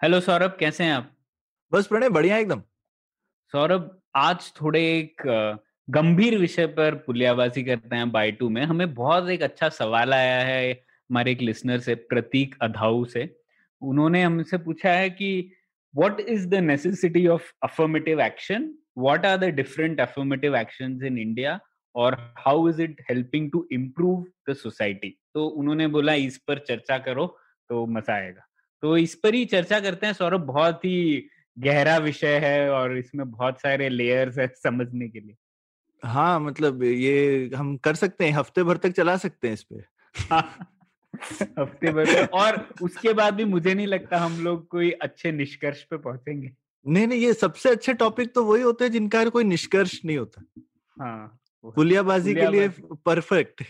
Hello Saurabh कैसे हैं आप? बस प्रणय बढ़िया एकदम। सौरभ आज थोड़े एक गंभीर विषय पर पुलियाबाजी करते हैं बाई टू में। हमें बहुत एक अच्छा सवाल आया है हमारे एक लिसनर से प्रतीक अधाऊ से। उन्होंने हमसे पूछा है कि what is the necessity of affirmative action what are the different affirmative action in India और how is it helping to improve the society तो उन्होंने बोला इस पर चर्चा करो तो मज़ा आएगा। तो इस पर ही चर्चा करते हैं सौरभ। बहुत ही गहरा विषय है और इसमें बहुत सारे लेयर्स है समझने के लिए। हाँ मतलब ये हम कर सकते हैं हफ़्ते भर तक चला सकते हैं इस पे। हफ़्ते भर और उसके बाद भी मुझे नहीं लगता हम लोग कोई अच्छे निष्कर्ष पे पहुँचेंगे। नहीं नहीं ये सबसे अच्छे टॉपिक तो वही होते हैं जिनका कोई निष्कर्ष नहीं होता। हाँ पुलियाबाजी के लिए। परफेक्ट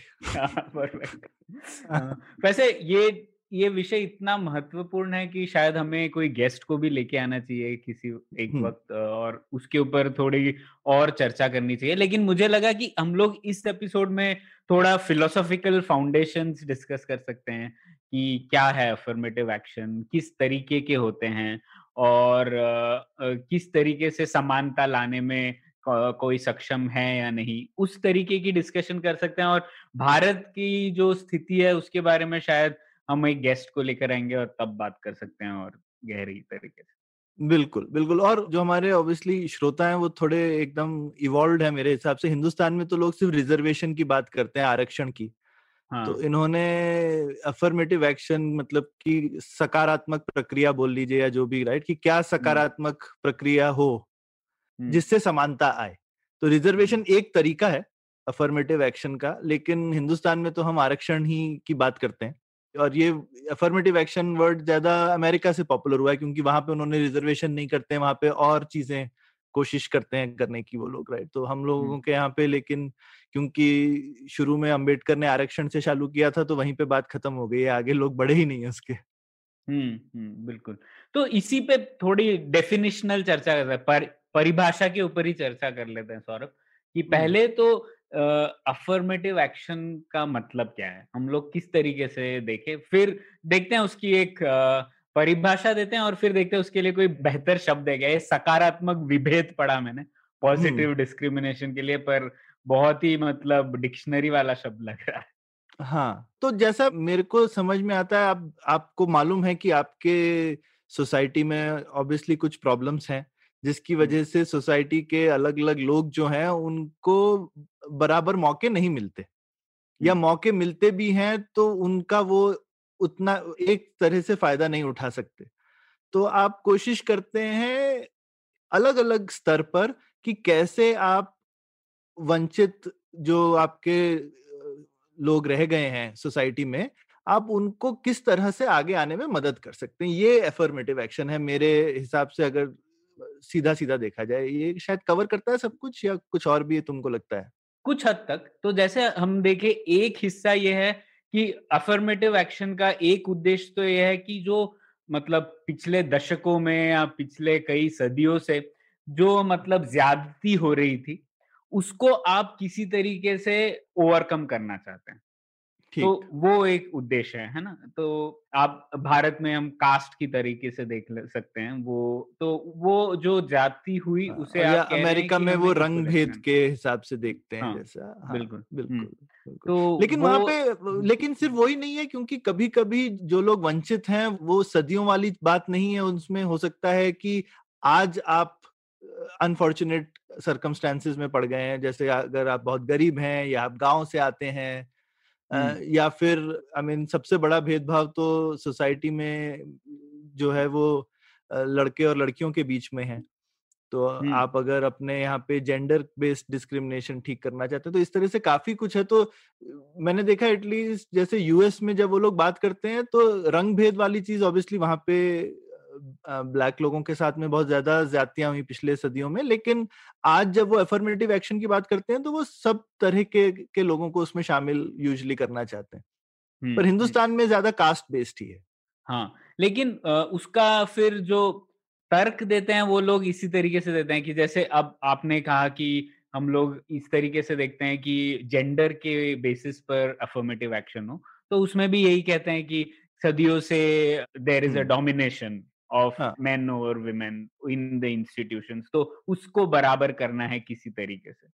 परफेक्ट वैसे ये ये विषय इतना महत्वपूर्ण है कि शायद हमें कोई गेस्ट को भी लेके आना चाहिए किसी एक। वक्त और उसके ऊपर थोड़ी और चर्चा करनी चाहिए लेकिन मुझे लगा कि हम लोग इस एपिसोड में थोड़ा फिलोसॉफिकल फाउंडेशन डिस्कस कर सकते हैं कि क्या है अफर्मेटिव एक्शन किस तरीके के होते हैं और किस तरीके से समानता लाने में कोई सक्षम है या नहीं उस तरीके की डिस्कशन कर सकते हैं और भारत की जो स्थिति है उसके बारे में शायद हम एक गेस्ट को लेकर आएँगे और तब बात कर सकते हैं और गहरी तरीके से। बिल्कुल बिल्कुल और जो हमारे ऑब्वियसली श्रोता हैं वो थोड़े एकदम इवॉल्व है मेरे हिसाब से। हिंदुस्तान में तो लोग सिर्फ़ रिजर्वेशन की बात करते हैं आरक्षण की। हाँ। तो इन्होंने अफर्मेटिव एक्शन मतलब कि सकारात्मक प्रक्रिया बोल लीजिए या जो भी राइट कि क्या सकारात्मक प्रक्रिया हो जिससे समानता आए। तो रिजर्वेशन एक तरीका है अफर्मेटिव एक्शन का लेकिन हिंदुस्तान में तो हम आरक्षण ही की बात करते हैं। और ये अफर्मेटिव एक्शन वर्ड ज़्यादा अमेरिका से पॉपुलर हुआ है क्योंकि वहाँ पे उन्होंने रिजर्वेशन नहीं करते हैं वहाँ पे और चीज़ें कोशिश करते हैं करने की वो लोग राइट तो हम लोगों। के यहाँ पे लेकिन क्योंकि शुरू में अंबेडकर ने आरक्षण से चालू किया था तो वहीं पे बात खत्म हो गई है आगे लोग बढ़े ही नहीं है उसके। हम्म हम्म बिल्कुल। तो इसी पे थोड़ी डेफिनेशनल चर्चा करते हैं पर, परिभाषा के ऊपर ही चर्चा कर लेते हैं सौरभ कि पहले तो अफर्मेटिव uh, एक्शन का मतलब क्या है? हम लोग किस तरीके से देखें? फिर देखते हैं उसकी एक अ, परिभाषा देते हैं और फिर देखते हैं उसके लिए कोई बेहतर शब्द है क्या? ये सकारात्मक विभेद पढ़ा मैंने पॉजिटिव डिस्क्रिमिनेशन के लिए पर बहुत ही मतलब डिक्शनरी वाला शब्द लग रहा है। हाँ तो जैसा मेरे को समझ में आता है आप आपको मालूम है कि आपके सोसाइटी में ऑब्वियसली कुछ प्रॉब्लम्स हैं जिसकी वजह से सोसाइटी के अलग अलग लोग जो हैं उनको बराबर मौके नहीं मिलते। या। मौके मिलते भी हैं तो उनका वो उतना एक तरह से फ़ायदा नहीं उठा सकते। तो आप कोशिश करते हैं अलग अलग स्तर पर कि कैसे आप वंचित जो आपके लोग रह गए हैं सोसाइटी में आप उनको किस तरह से आगे आने में मदद कर सकते हैं? ये एफर्मेटिव एक्शन है मेरे हिसाब से अगर सीधा सीधा देखा जाए ये शायद कवर करता है सब कुछ या कुछ और भी तुमको लगता है? कुछ हद तक। तो जैसे हम देखे, एक हिस्सा ये है कि अफर्मेटिव एक्शन का एक उद्देश्य तो यह है कि जो मतलब पिछले दशकों में या पिछले कई सदियों से जो मतलब ज्यादती हो रही थी, उसको आप किसी तरीके से ओवरकम करना चाहते हैं। तो वो एक उद्देश्य है है ना तो आप भारत में हम कास्ट की तरीके से देख ले सकते हैं वो तो वो जो जाति हुई हाँ, उसे आप अमेरिका में वो रंग भेद के हिसाब से देखते हैं हाँ, जैसा हाँ, बिल्कुल, बिल्कुल हम्म। बिल्कुल तो लेकिन वहाँ पे लेकिन सिर्फ़ वही नहीं है क्योंकि कभी कभी जो लोग वंचित हैं वो सदियों वाली बात नहीं है उसमें हो सकता है कि आज आप अनफॉर्चुनेट सर्कमस्टेंसेस में पड़ गए हैं जैसे अगर आप बहुत गरीब हैं या आप गाँव से आते हैं हम्म। या फिर आई I मीन mean, सबसे बड़ा भेदभाव तो सोसाइटी में जो है वो लड़के और लड़कियों के बीच में है। तो। आप अगर अपने यहाँ पे जेंडर बेस्ड डिस्क्रिमिनेशन ठीक करना चाहते हैं तो इस तरह से काफ़ी कुछ है। तो मैंने देखा एटलीस्ट जैसे यूएस में जब वो लोग बात करते हैं तो रंग भेद वाली चीज़ ऑब्वियसली वहाँ पे ब्लैक लोगों के साथ में बहुत ज़्यादा ज्यादतियाँ हुई पिछले सदियों में लेकिन आज जब वो अफर्मेटिव एक्शन की बात करते हैं तो वो सब तरह के के लोगों को उसमें शामिल यूजली करना चाहते हैं। पर हिंदुस्तान में ज़्यादा कास्ट बेस्ड ही है। हाँ लेकिन उसका फिर जो तर्क देते हैं वो लोग इसी तरीके से देते हैं कि जैसे अब आपने कहा कि हम लोग इस तरीके से देखते हैं कि जेंडर के बेसिस पर अफर्मेटिव एक्शन हो तो उसमें भी यही कहते हैं कि सदियों से there is a. Domination of हाँ। Men over women in the institutions तो उसको बराबर करना है किसी तरीके से।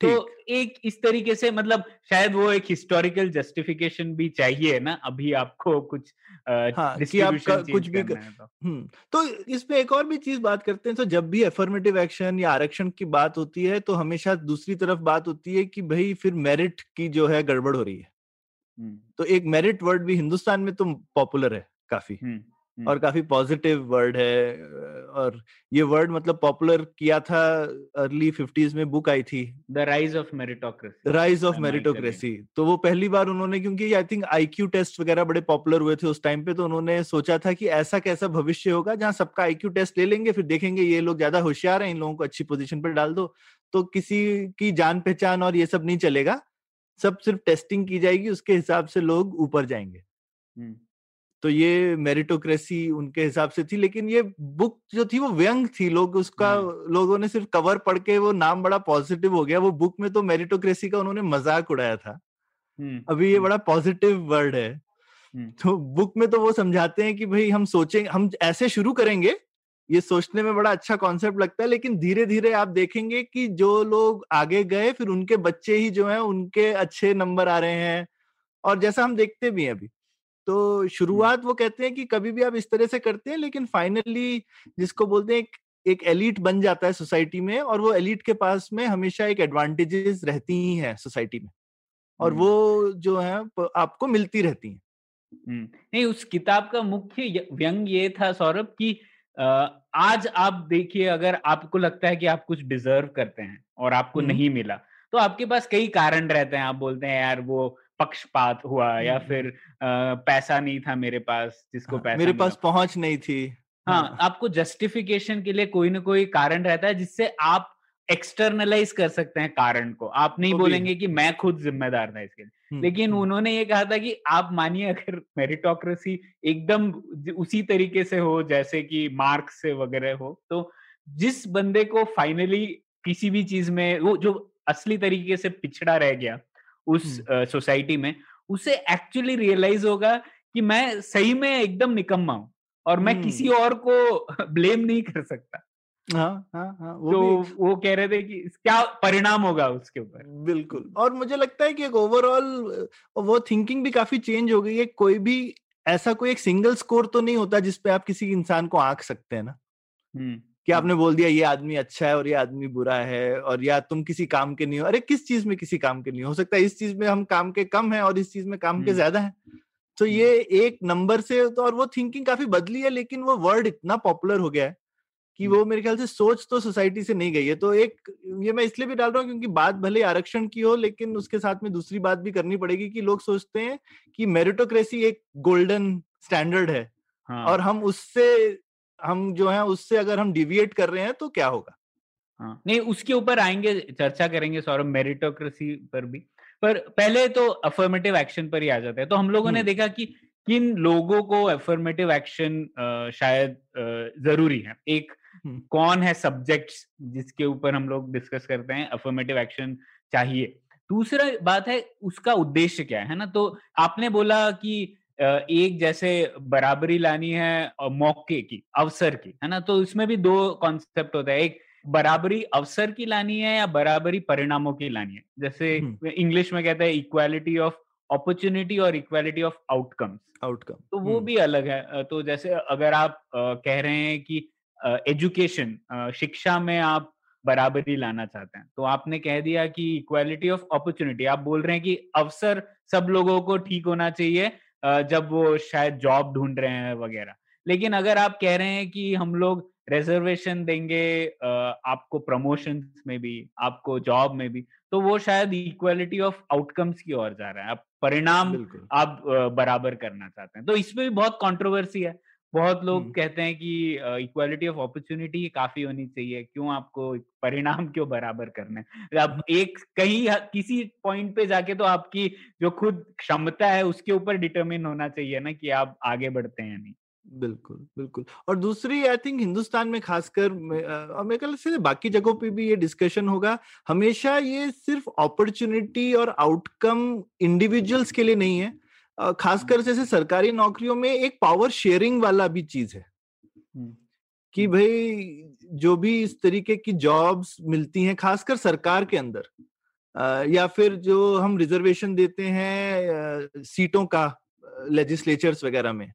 तो एक इस तरीके से मतलब शायद वो एक हिस्टोरिकल जस्टिफिकेशन भी चाहिए ना? अभी आपको कुछ हाँ, कि आप कुछ भी करना है तो। तो इसमें एक और भी चीज़ बात करते हैं तो जब भी अफर्मेटिव एक्शन या आरक्षण की बात होती है तो हमेशा दूसरी तरफ़ बात होती है कि भाई फिर मेरिट की जो है गड़बड़ हो रही है। तो एक मेरिट वर्ड भी हिंदुस्तान में तो पॉपुलर है काफ़ी। और काफ़ी पॉजिटिव वर्ड है और ये वर्ड मतलब पॉपुलर किया था अर्ली फिफ्टीज में बुक आई थी। The rise of meritocracy rise of meritocracy. तो वो पहली बार उन्होंने क्योंकि आई थिंक आईक्यू टेस्ट वगैरह बड़े पॉपुलर हुए थे उस टाइम पे तो उन्होंने सोचा था कि ऐसा कैसा भविष्य होगा जहाँ सबका आईक्यू टेस्ट ले लेंगे फिर देखेंगे ये लोग ज़्यादा होशियार है इन लोगों को अच्छी पोजिशन पर डाल दो। तो किसी की जान पहचान और ये सब नहीं चलेगा सब सिर्फ़ टेस्टिंग की जाएगी उसके हिसाब से लोग ऊपर जाएँगे। तो ये मेरिटोक्रेसी उनके हिसाब से थी लेकिन ये बुक जो थी वो व्यंग थी। लोग उसका लोगों ने सिर्फ़ कवर पढ़ के वो नाम बड़ा पॉजिटिव हो गया। वो बुक में तो मेरिटोक्रेसी का उन्होंने मज़ाक उड़ाया था। हम्म, अभी ये हम्म, बड़ा पॉजिटिव वर्ड है। हम्म, तो बुक में तो वो समझाते हैं कि भाई हम सोचेंगे हम ऐसे शुरू करेंगे ये सोचने में बड़ा अच्छा कॉन्सेप्ट लगता है लेकिन धीरे धीरे आप देखेंगे कि जो लोग आगे गए फिर उनके बच्चे ही जो हैं उनके अच्छे नंबर आ रहे हैं। और जैसा हम देखते भी हैं अभी तो शुरुआत वो कहते हैं कि कभी भी आप इस तरह से करते हैं लेकिन फाइनली जिसको बोलते हैं एक, एलिट बन जाता है सोसाइटी में और वो एलिट के पास में हमेशा एक एडवांटेजेस रहती ही हैं सोसाइटी में और। वो जो है आपको मिलती रहती हैं नहीं उस किताब का मुख्य व्यंग ये था सौरभ कि आज आप देखिए अगर आपको लगता है कि आप कुछ डिजर्व करते हैं और आपको। नहीं मिला तो आपके पास कई कारण रहते हैं आप बोलते हैं यार वो पक्षपात हुआ या फिर अ, पैसा नहीं था मेरे पास जिसको हाँ, पैसा मेरे पास पहुँच नहीं थी। हाँ आपको जस्टिफिकेशन के लिए कोई ना कोई कारण रहता है जिससे आप एक्सटर्नलाइज कर सकते हैं कारण को। आप नहीं बोलेंगे कि मैं खुद जिम्मेदार था इसके लिए। लेकिन उन्होंने ये कहा था कि आप मानिए अगर मेरिटोक्रेसी एकदम उसी तरीके से हो जैसे कि मार्क्स से वगैरह हो तो जिस बंदे को फाइनली किसी भी चीज़ में वो जो असली तरीके से पिछड़ा रह गया उस सोसाइटी में उसे एक्चुअली रियलाइज़ होगा कि मैं सही में एकदम निकम्मा हूँ और मैं। किसी और को ब्लेम नहीं कर सकता। हाँ हाँ हाँ वो तो भी वो कह रहे थे कि क्या परिणाम होगा उसके ऊपर। बिल्कुल और मुझे लगता है कि एक ओवरऑल वो थिंकिंग भी काफ़ी चेंज हो गई है कोई भी ऐसा कोई एक सिंगल स्कोर तो नहीं होता जिसपे आप किसी इंसान को आंक सकते हैं ना। हम्म कि आपने बोल दिया ये आदमी अच्छा है और ये आदमी बुरा है और या तुम किसी काम के नहीं हो। अरे किस चीज़ में किसी काम के नहीं हो? सकता है इस चीज़ में हम काम के कम है और इस चीज़ में काम के। ज़्यादा है। तो ये एक नंबर से तो और वो थिंकिंग काफ़ी बदली है लेकिन वो वर्ड इतना पॉपुलर हो गया है कि। वो मेरे ख्याल से सोच तो सोसाइटी से नहीं गई है। तो एक ये मैं इसलिए भी डाल रहा हूँ क्योंकि बात भले आरक्षण की हो लेकिन उसके साथ में दूसरी बात भी करनी पड़ेगी कि लोग सोचते हैं कि मेरिटोक्रेसी एक गोल्डन स्टैंडर्ड है हाँ। और हम उससे हम जो है उससे अगर हम डिविएट कर रहे हैं तो क्या होगा? हाँ नहीं उसके ऊपर आएँगे चर्चा करेंगे सौरभ मेरिटोक्रेसी पर भी। पर पहले तो अफर्मेटिव एक्शन पर ही आ जाते हैं। तो हम लोगों ने हम्म। देखा कि किन लोगों को अफर्मेटिव एक्शन शायद ज़रूरी है। एक हम्म। कौन है सब्जेक्ट्स जिसके ऊपर हम लोग डिस्कस करते हैं अफर्मेटिव एक्शन चाहिए? दूसरा बात है उसका उद्देश्य क्या है ना? तो आपने बोला कि एक जैसे बराबरी लानी है मौके की अवसर की है ना? तो इसमें भी दो कॉन्सेप्ट होता है। एक बराबरी अवसर की लानी है या बराबरी परिणामों की लानी है? जैसे। इंग्लिश में कहते हैं इक्वालिटी ऑफ़ अपॉर्चुनिटी और इक्वालिटी ऑफ़ आउटकम्स आउटकम तो वो भी अलग है। तो जैसे अगर आप कह रहे हैं कि एजुकेशन शिक्षा में आप बराबरी लाना चाहते हैं तो आपने कह दिया कि इक्वालिटी ऑफ़ अपॉर्चुनिटी आप बोल रहे हैं कि अवसर सब लोगों को ठीक होना चाहिए जब वो शायद जॉब ढूंढ रहे हैं वगैरह। लेकिन अगर आप कह रहे हैं कि हम लोग रिजर्वेशन देंगे आपको प्रमोशन में भी आपको जॉब में भी तो वो शायद इक्वालिटी ऑफ़ आउटकम्स की ओर जा रहा है। आप परिणाम आप बराबर करना चाहते हैं। तो इसमें भी बहुत कंट्रोवर्सी है। बहुत लोग कहते हैं कि इक्वालिटी ऑफ़ अपॉर्चुनिटी काफ़ी होनी चाहिए क्यों आपको परिणाम क्यों बराबर करने अब एक कहीं किसी पॉइंट पे जाके तो आपकी जो खुद क्षमता है उसके ऊपर डिटरमिन होना चाहिए ना कि आप आगे बढ़ते हैं या नहीं। बिल्कुल बिल्कुल। और दूसरी आई थिंक हिंदुस्तान में खासकर और मेरे ख्याल से बाकी जगहों पे भी ये डिस्कशन होगा हमेशा ये सिर्फ़ अपॉर्चुनिटी और आउटकम इंडिविजुअल्स के लिए नहीं है। खासकर जैसे सरकारी नौकरियों में एक पावर शेयरिंग वाला भी चीज़ है। कि भाई जो भी इस तरीके की जॉब्स मिलती हैं खासकर सरकार के अंदर या फिर जो हम रिजर्वेशन देते हैं सीटों का लेजिस्लेचर्स वगैरह में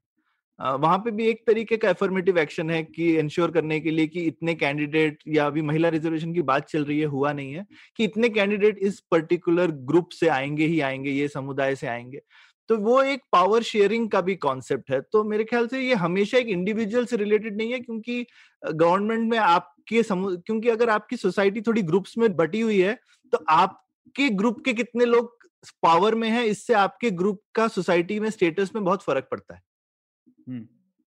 वहाँ पे भी एक तरीके का एफर्मेटिव एक्शन है कि इंश्योर करने के लिए कि इतने कैंडिडेट या अभी महिला रिजर्वेशन की बात चल रही है हुआ नहीं है कि इतने कैंडिडेट इस पर्टिकुलर ग्रुप से आएँगे ही आएँगे ये समुदाय से आएँगे। तो वो एक पावर शेयरिंग का भी कॉन्सेप्ट है। तो मेरे ख्याल से ये हमेशा एक इंडिविजुअल से रिलेटेड नहीं है क्योंकि गवर्नमेंट में आपके समूह क्योंकि अगर आपकी सोसाइटी थोड़ी ग्रुप्स में बटी हुई है तो आपके ग्रुप के कितने लोग पावर में है इससे आपके ग्रुप का सोसाइटी में स्टेटस में बहुत फ़र्क पड़ता है।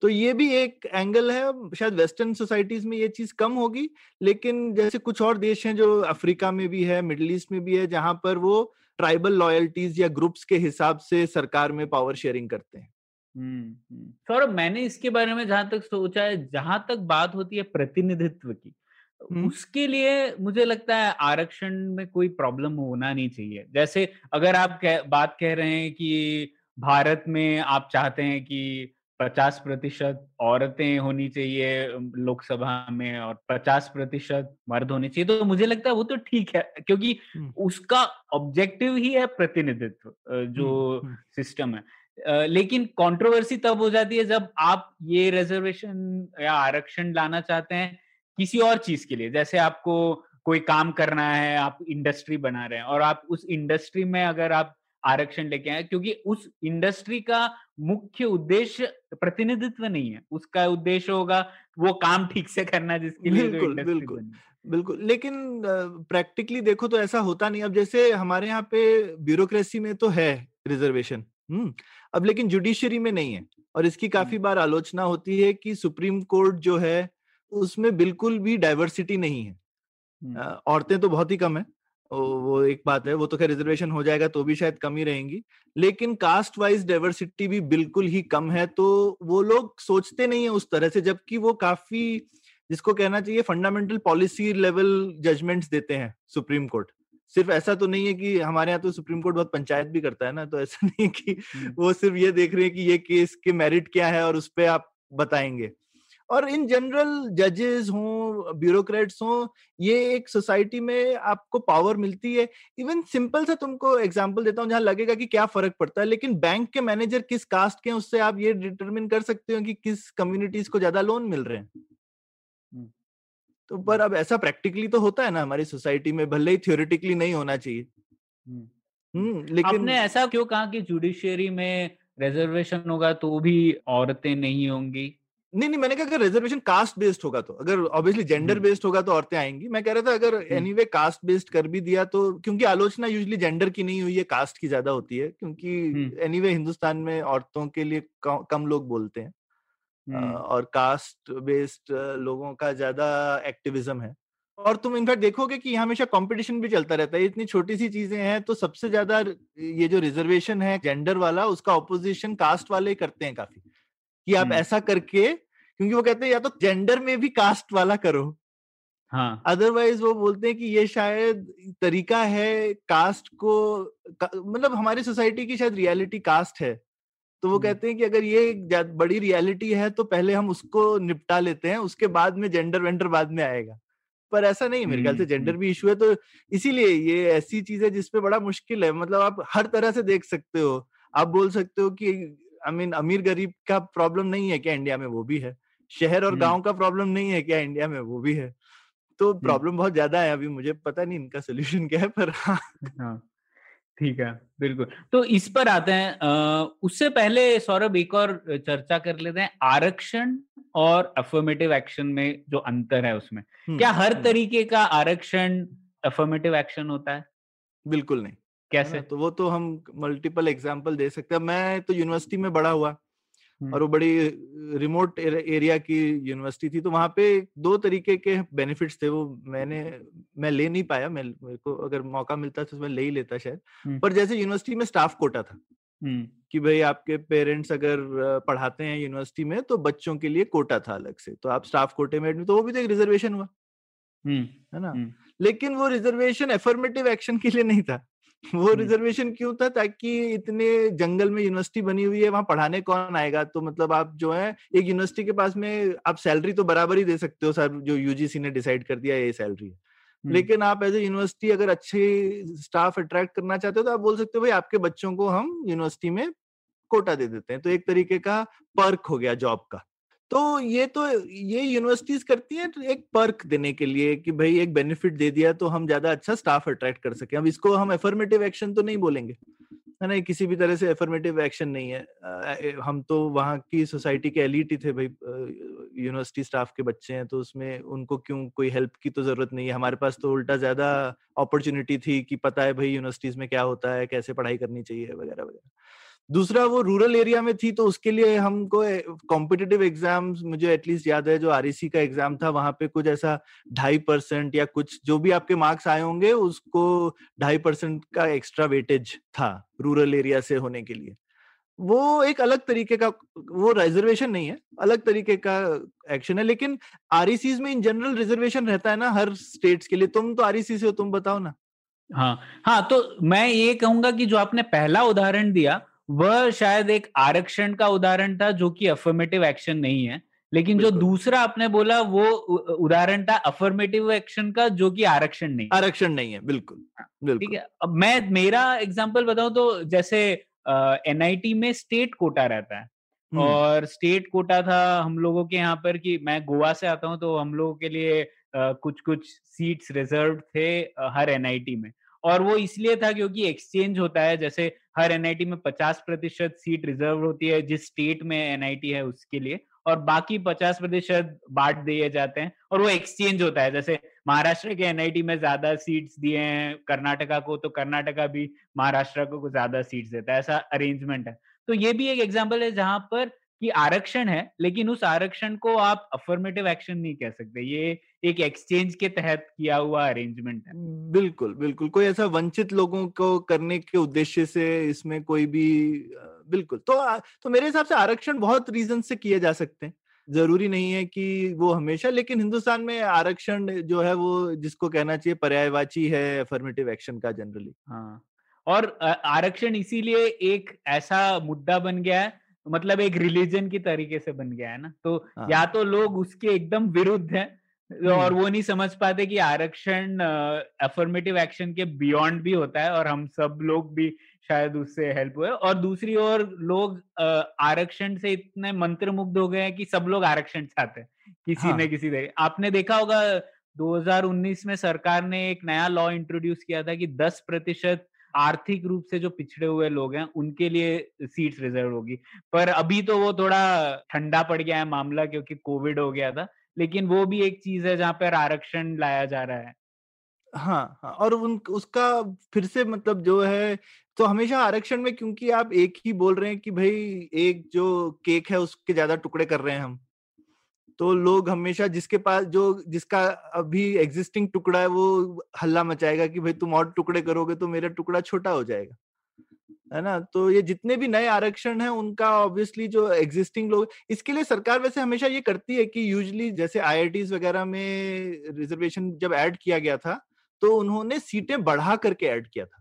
तो ये भी एक एंगल है शायद वेस्टर्न सोसाइटीज में ये चीज़ कम होगी लेकिन जैसे कुछ और देश हैं जो अफ्रीका में भी है मिडल ईस्ट में भी है जहाँ पर वो ट्राइबल लॉयल्टीज या ग्रुप्स के हिसाब से सरकार में पावर शेयरिंग करते हैं। सौरभ मैंने इसके बारे में जहाँ तक सोचा है जहाँ तक बात होती है प्रतिनिधित्व की उसके लिए मुझे लगता है आरक्षण में कोई प्रॉब्लम होना नहीं चाहिए। जैसे अगर आप कह, बात कह रहे हैं कि भारत में आप चाहते हैं कि पचास प्रतिशत औरतें होनी चाहिए लोकसभा में और पचास प्रतिशत मर्द होने चाहिए। तो मुझे लगता है वो तो ठीक है क्योंकि उसका ऑब्जेक्टिव ही है प्रतिनिधित्व जो सिस्टम है। लेकिन कंट्रोवर्सी तब हो जाती है जब आप ये रिजर्वेशन या आरक्षण लाना चाहते हैं किसी और चीज़ के लिए। जैसे आपको कोई काम करना है आप इंडस्ट्री बना रहे हैं और आप उस इंडस्ट्री में अगर आप आरक्षण लेके आए क्योंकि उस इंडस्ट्री का मुख्य उद्देश्य प्रतिनिधित्व नहीं है। उसका उद्देश्य होगा वो काम ठीक से करना जिसके लिए बिल्कुल बिल्कुल बिल्कुल। लेकिन प्रैक्टिकली देखो तो ऐसा होता नहीं। अब जैसे हमारे यहाँ पे ब्यूरोक्रेसी में तो है रिजर्वेशन हम्म। अब लेकिन जुडिशरी में नहीं है। और इसकी काफ़ी बार आलोचना होती है कि सुप्रीम कोर्ट जो है उसमें बिल्कुल भी डाइवर्सिटी नहीं है। औरतें तो बहुत ही कम है। वो एक बात है वो तो खैर रिजर्वेशन हो जाएगा तो भी शायद कम ही रहेंगी। लेकिन कास्ट वाइज डाइवर्सिटी भी बिल्कुल ही कम है तो वो लोग सोचते नहीं है उस तरह से जबकि वो काफ़ी जिसको कहना चाहिए फंडामेंटल पॉलिसी लेवल जजमेंट्स देते हैं सुप्रीम कोर्ट सिर्फ़ ऐसा तो नहीं है कि हमारे यहाँ तो सुप्रीम कोर्ट बहुत पंचायत भी करता है ना तो ऐसा नहीं है कि वो सिर्फ़ ये देख रहे हैं कि ये केस के मेरिट क्या है और उस पर आप बताएँगे। और इन जनरल जजेस हों ब्यूरोक्रेट्स हों ये एक सोसाइटी में आपको पावर मिलती है। इवन सिंपल सा तुमको एग्जांपल देता हूँ जहाँ लगेगा कि क्या फ़र्क पड़ता है लेकिन बैंक के मैनेजर किस कास्ट के हैं उससे आप ये डिटरमिन कर सकते हो कि किस कम्युनिटीज को ज़्यादा लोन मिल रहे हैं। तो पर अब ऐसा प्रैक्टिकली तो होता है ना हमारी सोसाइटी में भले ही थियोरिटिकली नहीं होना चाहिए। हम्म लेकिन आपने ऐसा क्यों कहा कि जुडिशियरी में रिजर्वेशन होगा तो भी औरतें नहीं होंगी? नहीं नहीं मैंने कहा अगर रिजर्वेशन कास्ट बेस्ड होगा तो। अगर ऑब्वियसली जेंडर बेस्ड होगा तो औरतें आएँगी। मैं कह रहा था अगर एनीवे कास्ट बेस्ड कर भी दिया तो क्योंकि आलोचना यूजली जेंडर की नहीं हुई है कास्ट की ज़्यादा होती है क्योंकि एनीवे हिंदुस्तान में औरतों के लिए कम लोग बोलते हैं। और कास्ट बेस्ड लोगों का ज़्यादा एक्टिविज्म है। और तुम इनफैक्ट देखोगे कि हमेशा कंपटीशन भी चलता रहता है। इतनी छोटी सी चीज़ें हैं तो सबसे ज़्यादा ये जो रिजर्वेशन है जेंडर वाला उसका ऑपोजिशन कास्ट वाले करते हैं काफ़ी। कि आप ऐसा करके क्योंकि वो कहते हैं या तो जेंडर में भी कास्ट वाला करो। हाँ। अदरवाइज़ वो बोलते हैं कि ये शायद तरीका है कास्ट को का, मतलब हमारी सोसाइटी की शायद रियलिटी कास्ट है। तो वो कहते हैं कि अगर ये बड़ी रियलिटी है तो पहले हम उसको निपटा लेते हैं उसके बाद में जेंडर वेंडर बाद में आएगा। पर ऐसा नहीं मेरे ख्याल से जेंडर भी इशू है तो इसीलिए ये ऐसी चीज़ है जिसपे बड़ा मुश्किल है मतलब आप हर तरह से देख सकते हो। आप बोल सकते हो कि आई मीन अमीर गरीब का प्रॉब्लम नहीं है क्या इंडिया में? वो भी है। शहर और गाँव का प्रॉब्लम नहीं है क्या इंडिया में? वो भी है। तो प्रॉब्लम बहुत ज़्यादा है अभी मुझे पता नहीं इनका सोल्यूशन क्या है पर हाँ, हाँ। ठीक है बिल्कुल। तो इस पर आते हैं उससे पहले सौरभ एक और चर्चा कर लेते हैं आरक्षण और अफर्मेटिव एक्शन में जो अंतर है उसमें। हम्म, क्या हर हम्म। तरीके का आरक्षण अफर्मेटिव एक्शन होता है? बिल्कुल नहीं। कैसे? तो वो तो हम मल्टीपल एग्ज़ाम्पल दे सकते हैं। मैं तो यूनिवर्सिटी में बड़ा हुआ और वो बड़ी रिमोट एरिया की यूनिवर्सिटी थी तो वहाँ पे दो तरीके के बेनिफिट्स थे। वो मैंने मैं ले नहीं पाया। मैं मेरे को अगर मौका मिलता तो मैं ले ही लेता शायद। पर जैसे यूनिवर्सिटी में स्टाफ कोटा था कि भाई आपके पेरेंट्स अगर पढ़ाते हैं यूनिवर्सिटी में तो बच्चों के लिए कोटा था अलग से। तो आप स्टाफ कोटे में एडमिट तो वो भी तो एक रिजर्वेशन हुआ है। ना? लेकिन वो रिजर्वेशन एफर्मेटिव एक्शन के लिए नहीं था। वो रिजर्वेशन क्यों था ताकि इतने जंगल में यूनिवर्सिटी बनी हुई है वहाँ पढ़ाने कौन आएगा? तो मतलब आप जो है एक यूनिवर्सिटी के पास में आप सैलरी तो बराबर ही दे सकते हो सर जो यूजीसी ने डिसाइड कर दिया ये सैलरी है। लेकिन आप एज ए यूनिवर्सिटी अगर अच्छे स्टाफ अट्रैक्ट करना चाहते हो तो आप बोल सकते हो भाई आपके बच्चों को हम यूनिवर्सिटी में कोटा दे देते हैं। तो एक तरीके का पर्क हो गया जॉब का। तो ये तो ये यूनिवर्सिटीज करती हैं तो एक पर्क देने के लिए कि भाई एक बेनिफिट दे दिया तो हम ज़्यादा अच्छा स्टाफ अट्रैक्ट कर सके। अब इसको हम एफर्मेटिव एक्शन तो नहीं बोलेंगे, है ना? किसी भी तरह से एफर्मेटिव एक्शन नहीं है। हम तो वहाँ की सोसाइटी के एलिट ही थे भाई। यूनिवर्सिटी स्टाफ के बच्चे हैं तो उसमें उनको क्यों कोई हेल्प की तो ज़रूरत नहीं है। हमारे पास तो उल्टा ज़्यादा अपॉर्चुनिटी थी कि पता है भाई यूनिवर्सिटीज में क्या होता है, कैसे पढ़ाई करनी चाहिए, वगैरह वगैरह। दूसरा वो रूरल एरिया में थी तो उसके लिए हमको कॉम्पिटेटिव एग्ज़ाम मुझे एटलीस्ट याद है, जो आर का एग्ज़ाम था, वहाँ पे कुछ ऐसा ढाई परसेंट या कुछ, जो भी आपके मार्क्स आए होंगे, उसको ढाई परसेंट का एक्स्ट्रा वेटेज था रूरल एरिया से होने के लिए। वो एक अलग तरीके का, वो रिजर्वेशन नहीं है, अलग तरीके का एक्शन है, लेकिन आर में इन जनरल रिजर्वेशन रहता है ना, हर स्टेट्स के लिए। तुम तो आर से हो, तुम बताओ ना। हाँ हाँ तो मैं ये कहूँगा कि जो आपने पहला उदाहरण दिया वह शायद एक आरक्षण का उदाहरण था जो कि अफर्मेटिव एक्शन नहीं है। लेकिन जो दूसरा आपने बोला वो उदाहरण था अफर्मेटिव एक्शन का जो कि आरक्षण नहीं आरक्षण नहीं है बिल्कुल हाँ, ठीक है। अब मैं मेरा एग्जांपल बताऊँ तो जैसे एनआईटी में स्टेट कोटा रहता है। और स्टेट कोटा था हम लोगों के यहाँ पर कि मैं गोवा से आता हूँ तो हम लोगों के लिए कुछ कुछ सीट्स रिज़र्व थे हर एनआईटी में। और वो इसलिए था क्योंकि एक्सचेंज होता है जैसे हर एनआईटी में 50 प्रतिशत सीट रिज़र्व होती है, जिस स्टेट में एनआईटी है उसके लिए। और बाकी 50 प्रतिशत बांट दिए जाते हैं। और वो एक्सचेंज होता है। जैसे महाराष्ट्र के एनआईटी में ज़्यादा सीट्स दिए हैं कर्नाटका को तो कर्नाटका भी महाराष्ट्र को ज़्यादा सीट्स देता है। ऐसा अरेंजमेंट है। तो ये भी एक एग्ज़ाम्पल है जहाँ पर कि आरक्षण है लेकिन उस आरक्षण को आप अफर्मेटिव एक्शन नहीं कह सकते। ये एक एक्सचेंज के तहत किया हुआ अरेंजमेंट है। बिल्कुल बिल्कुल। कोई ऐसा वंचित लोगों को करने के उद्देश्य से इसमें कोई भी बिल्कुल। तो तो मेरे हिसाब से आरक्षण बहुत रीजन से किए जा सकते हैं। ज़रूरी नहीं है कि वो हमेशा लेकिन हिंदुस्तान में आरक्षण जो है वो जिसको कहना चाहिए पर्यायवाची है अफर्मेटिव एक्शन का जनरली हाँ और आरक्षण इसीलिए एक ऐसा मुद्दा बन गया है मतलब एक रिलीजन की तरीके से बन गया है ना तो हाँ। या तो लोग उसके एकदम विरुद्ध हैं और वो नहीं समझ पाते कि आरक्षण अफर्मेटिव एक्शन के बियॉन्ड भी होता है और हम सब लोग भी शायद उससे हेल्प हुए और दूसरी ओर लोग आरक्षण से इतने मंत्र मुग्ध हो गए हैं कि सब लोग आरक्षण चाहते हैं किसी हाँ. न किसी तरीके आपने देखा होगा 2019 में सरकार ने एक नया लॉ इंट्रोड्यूस किया था कि 10 प्रतिशत आर्थिक रूप से जो पिछड़े हुए लोग हैं उनके लिए सीट्स रिज़र्व होगी। पर अभी तो वो थोड़ा ठंडा पड़ गया है मामला क्योंकि कोविड हो गया था लेकिन वो भी एक चीज़ है जहाँ पर आरक्षण लाया जा रहा है। हाँ, हाँ और उन उसका फिर से मतलब जो है तो हमेशा आरक्षण में क्योंकि आप एक ही बोल रहे हैं कि भाई एक जो केक है उसके ज़्यादा टुकड़े कर रहे हैं हम। तो लोग हमेशा जिसके पास जो जिसका अभी एग्जिस्टिंग टुकड़ा है, वो हल्ला मचाएगा कि भाई तुम और टुकड़े करोगे तो मेरा टुकड़ा छोटा हो जाएगा। है ना? तो ये जितने भी नए आरक्षण हैं, उनका ऑब्वियसली जो एग्जिस्टिंग लोग, इसके लिए सरकार वैसे हमेशा ये करती है कि यूजली जैसे आई वगैरह में रिजर्वेशन जब ऐड किया गया था तो उन्होंने सीटें बढ़ा करके ऐड किया था।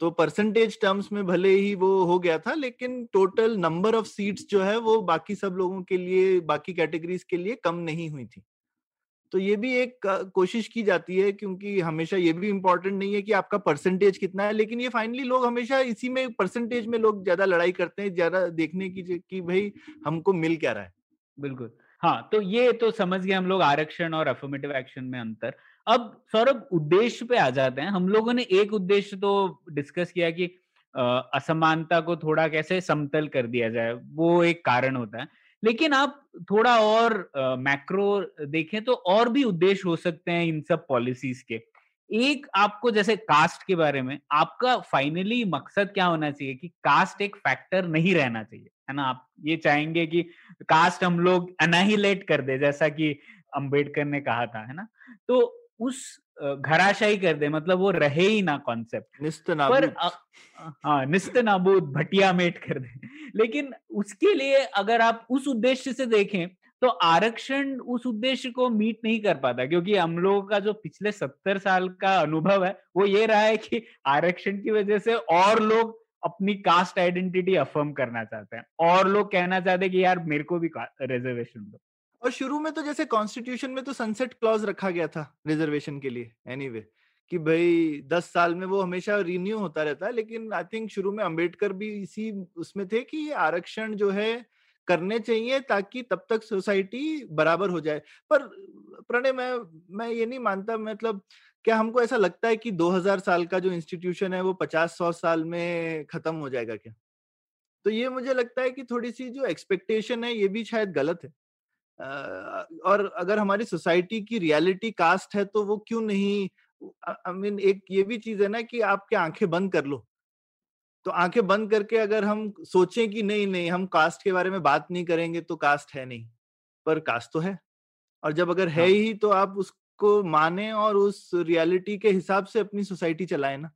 तो परसेंटेज टर्म्स में भले ही वो हो गया था, लेकिन टोटल नंबर ऑफ़ सीट्स जो है वो बाकी सब लोगों के लिए, बाकी कैटेगरीज के लिए कम नहीं हुई थी। तो ये भी एक कोशिश की जाती है क्योंकि हमेशा ये भी इम्पोर्टेंट नहीं है कि आपका परसेंटेज कितना है, लेकिन ये फाइनली लोग हमेशा इसी में परसेंटेज में लोग ज़्यादा लड़ाई करते हैं, ज़्यादा देखने की कि भाई हमको मिल क्या रहा है। बिल्कुल। हाँ तो ये तो समझ गए हम लोग आरक्षण और अफर्मेटिव एक्शन में अंतर। अब सौरभ उद्देश्य पे आ जाते हैं। हम लोगों ने एक उद्देश्य तो डिस्कस किया कि असमानता को थोड़ा कैसे समतल कर दिया जाए, वो एक कारण होता है। लेकिन आप थोड़ा और मैक्रो देखें तो और भी उद्देश्य हो सकते हैं इन सब पॉलिसीज़ के। एक आपको जैसे कास्ट के बारे में, आपका फाइनली मकसद क्या होना चाहिए कि कास्ट एक फैक्टर नहीं रहना चाहिए, है ना? आप ये चाहेंगे कि कास्ट हम लोग अनाहिलेट कर दे, जैसा कि अंबेडकर ने कहा था, है ना? तो उस घराशाही कर दे मतलब वो रहे ही ना कॉन्सेप्ट पर हाँ निस्त नाबूद भटिया मेट कर दे। लेकिन उसके लिए अगर आप उस उद्देश्य से देखें तो आरक्षण उस उद्देश्य को मीट नहीं कर पाता क्योंकि हम लोगों का जो पिछले सत्तर साल का अनुभव है वो ये रहा है कि आरक्षण की वजह से और लोग अपनी कास्ट आइडेंटिटी अफर्म करना चाहते हैं। और लोग कहना चाहते हैं कि यार मेरे को भी रिजर्वेशन दो। और शुरू में तो जैसे कॉन्स्टिट्यूशन में तो सनसेट क्लॉज रखा गया था रिजर्वेशन के लिए एनीवे anyway, कि भाई दस साल में वो हमेशा रिन्यू होता रहता है लेकिन आई थिंक शुरू में अंबेडकर भी इसी उसमें थे कि आरक्षण जो है करने चाहिए ताकि तब तक सोसाइटी बराबर हो जाए। पर प्रणय मैं मैं ये नहीं मानता मतलब क्या हमको ऐसा लगता है कि 2000 साल का जो इंस्टीट्यूशन है वो 50-100 साल में खत्म हो जाएगा क्या? तो ये मुझे लगता है कि थोड़ी सी जो एक्सपेक्टेशन है ये भी शायद गलत है। और अगर हमारी सोसाइटी की रियलिटी कास्ट है तो वो क्यों नहीं आई मीन एक ये भी चीज़ है ना कि आपके आँखें बंद कर लो। तो आँखें बंद करके अगर हम सोचें कि नहीं नहीं हम कास्ट के बारे में बात नहीं करेंगे तो कास्ट है नहीं पर कास्ट तो है। और जब अगर है हाँ। ही तो आप उसको माने और उस रियलिटी के हिसाब से अपनी सोसाइटी चलाए ना।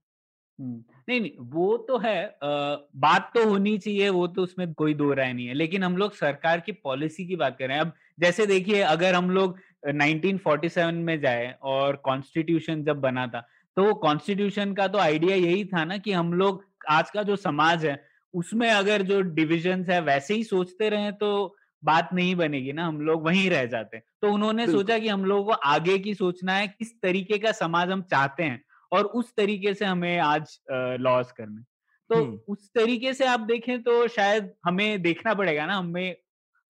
नहीं नहीं वो तो है आ, बात तो होनी चाहिए वो तो उसमें कोई दो राय नहीं है लेकिन हम लोग सरकार की पॉलिसी की बात कर रहे हैं। अब जैसे देखिए अगर हम लोग 1947 में जाए और कॉन्स्टिट्यूशन जब बना था तो वो कॉन्स्टिट्यूशन का तो आइडिया यही था ना कि हम लोग आज का जो समाज है उसमें अगर जो डिविजन है वैसे ही सोचते रहे तो बात नहीं बनेगी ना हम लोग वहीं रह जाते तो उन्होंने सोचा कि हम लोगों को आगे की सोचना है किस तरीके का समाज हम चाहते हैं और उस तरीके से हमें आज लॉस करने तो उस तरीके से आप देखें तो शायद हमें देखना पड़ेगा ना हमें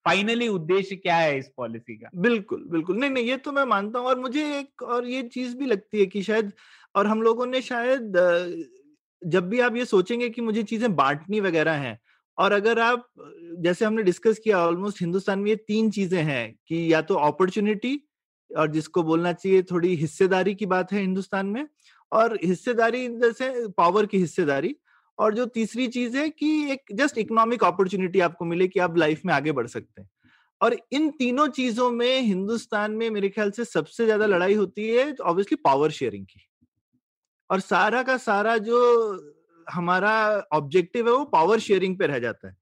फाइनली उद्देश्य क्या है इस पॉलिसी का? बिल्कुल बिल्कुल। नहीं नहीं, ये तो मैं मानता हूँ और मुझे एक और ये चीज़ भी लगती है कि शायद और हम लोगों ने शायद जब भी आप ये सोचेंगे कि मुझे चीज़ें बांटनी वगैरह हैं और अगर आप, जैसे हमने डिस्कस किया ऑलमोस्ट हिंदुस्तान में ये तीन चीज़ें हैं कि या तो अपॉर्चुनिटी और जिसको बोलना चाहिए थोड़ी हिस्सेदारी की बात है हिंदुस्तान में और हिस्सेदारी जैसे पावर की हिस्सेदारी और जो तीसरी चीज़ है कि एक जस्ट इकोनॉमिक अपॉर्चुनिटी आपको मिले कि आप लाइफ में आगे बढ़ सकते हैं। और इन तीनों चीज़ों में हिंदुस्तान में मेरे ख्याल से सबसे ज़्यादा लड़ाई होती है ऑब्वियसली पावर शेयरिंग की। और सारा का सारा जो हमारा ऑब्जेक्टिव है वो पावर शेयरिंग पे रह जाता है।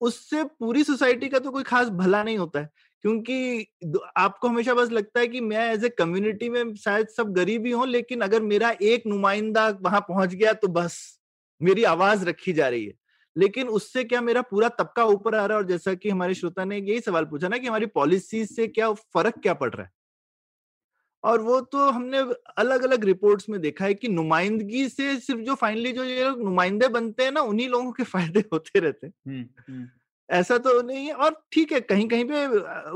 उससे पूरी सोसाइटी का तो कोई खास भला नहीं होता है, क्योंकि आपको हमेशा बस लगता है कि मैं एज ए कम्युनिटी में शायद सब गरीब ही हो, लेकिन अगर मेरा एक नुमाइंदा वहाँ पहुँच गया तो बस। मेरी आवाज़ रखी जा रही है। लेकिन उससे क्या मेरा पूरा तबका ऊपर आ रहा है और जैसा कि हमारे श्रोता ने यही सवाल पूछा ना कि हमारी पॉलिसी से क्या फ़र्क क्या पड़ रहा है? और वो तो हमने अलग अलग रिपोर्ट्स में देखा है कि नुमाइंदगी से सिर्फ़ जो फाइनली जो ये लोग नुमाइंदे बनते हैं ना उन्हीं लोगों के फ़ायदे होते रहते हैं। ऐसा तो नहीं है और ठीक है कहीं कहीं पे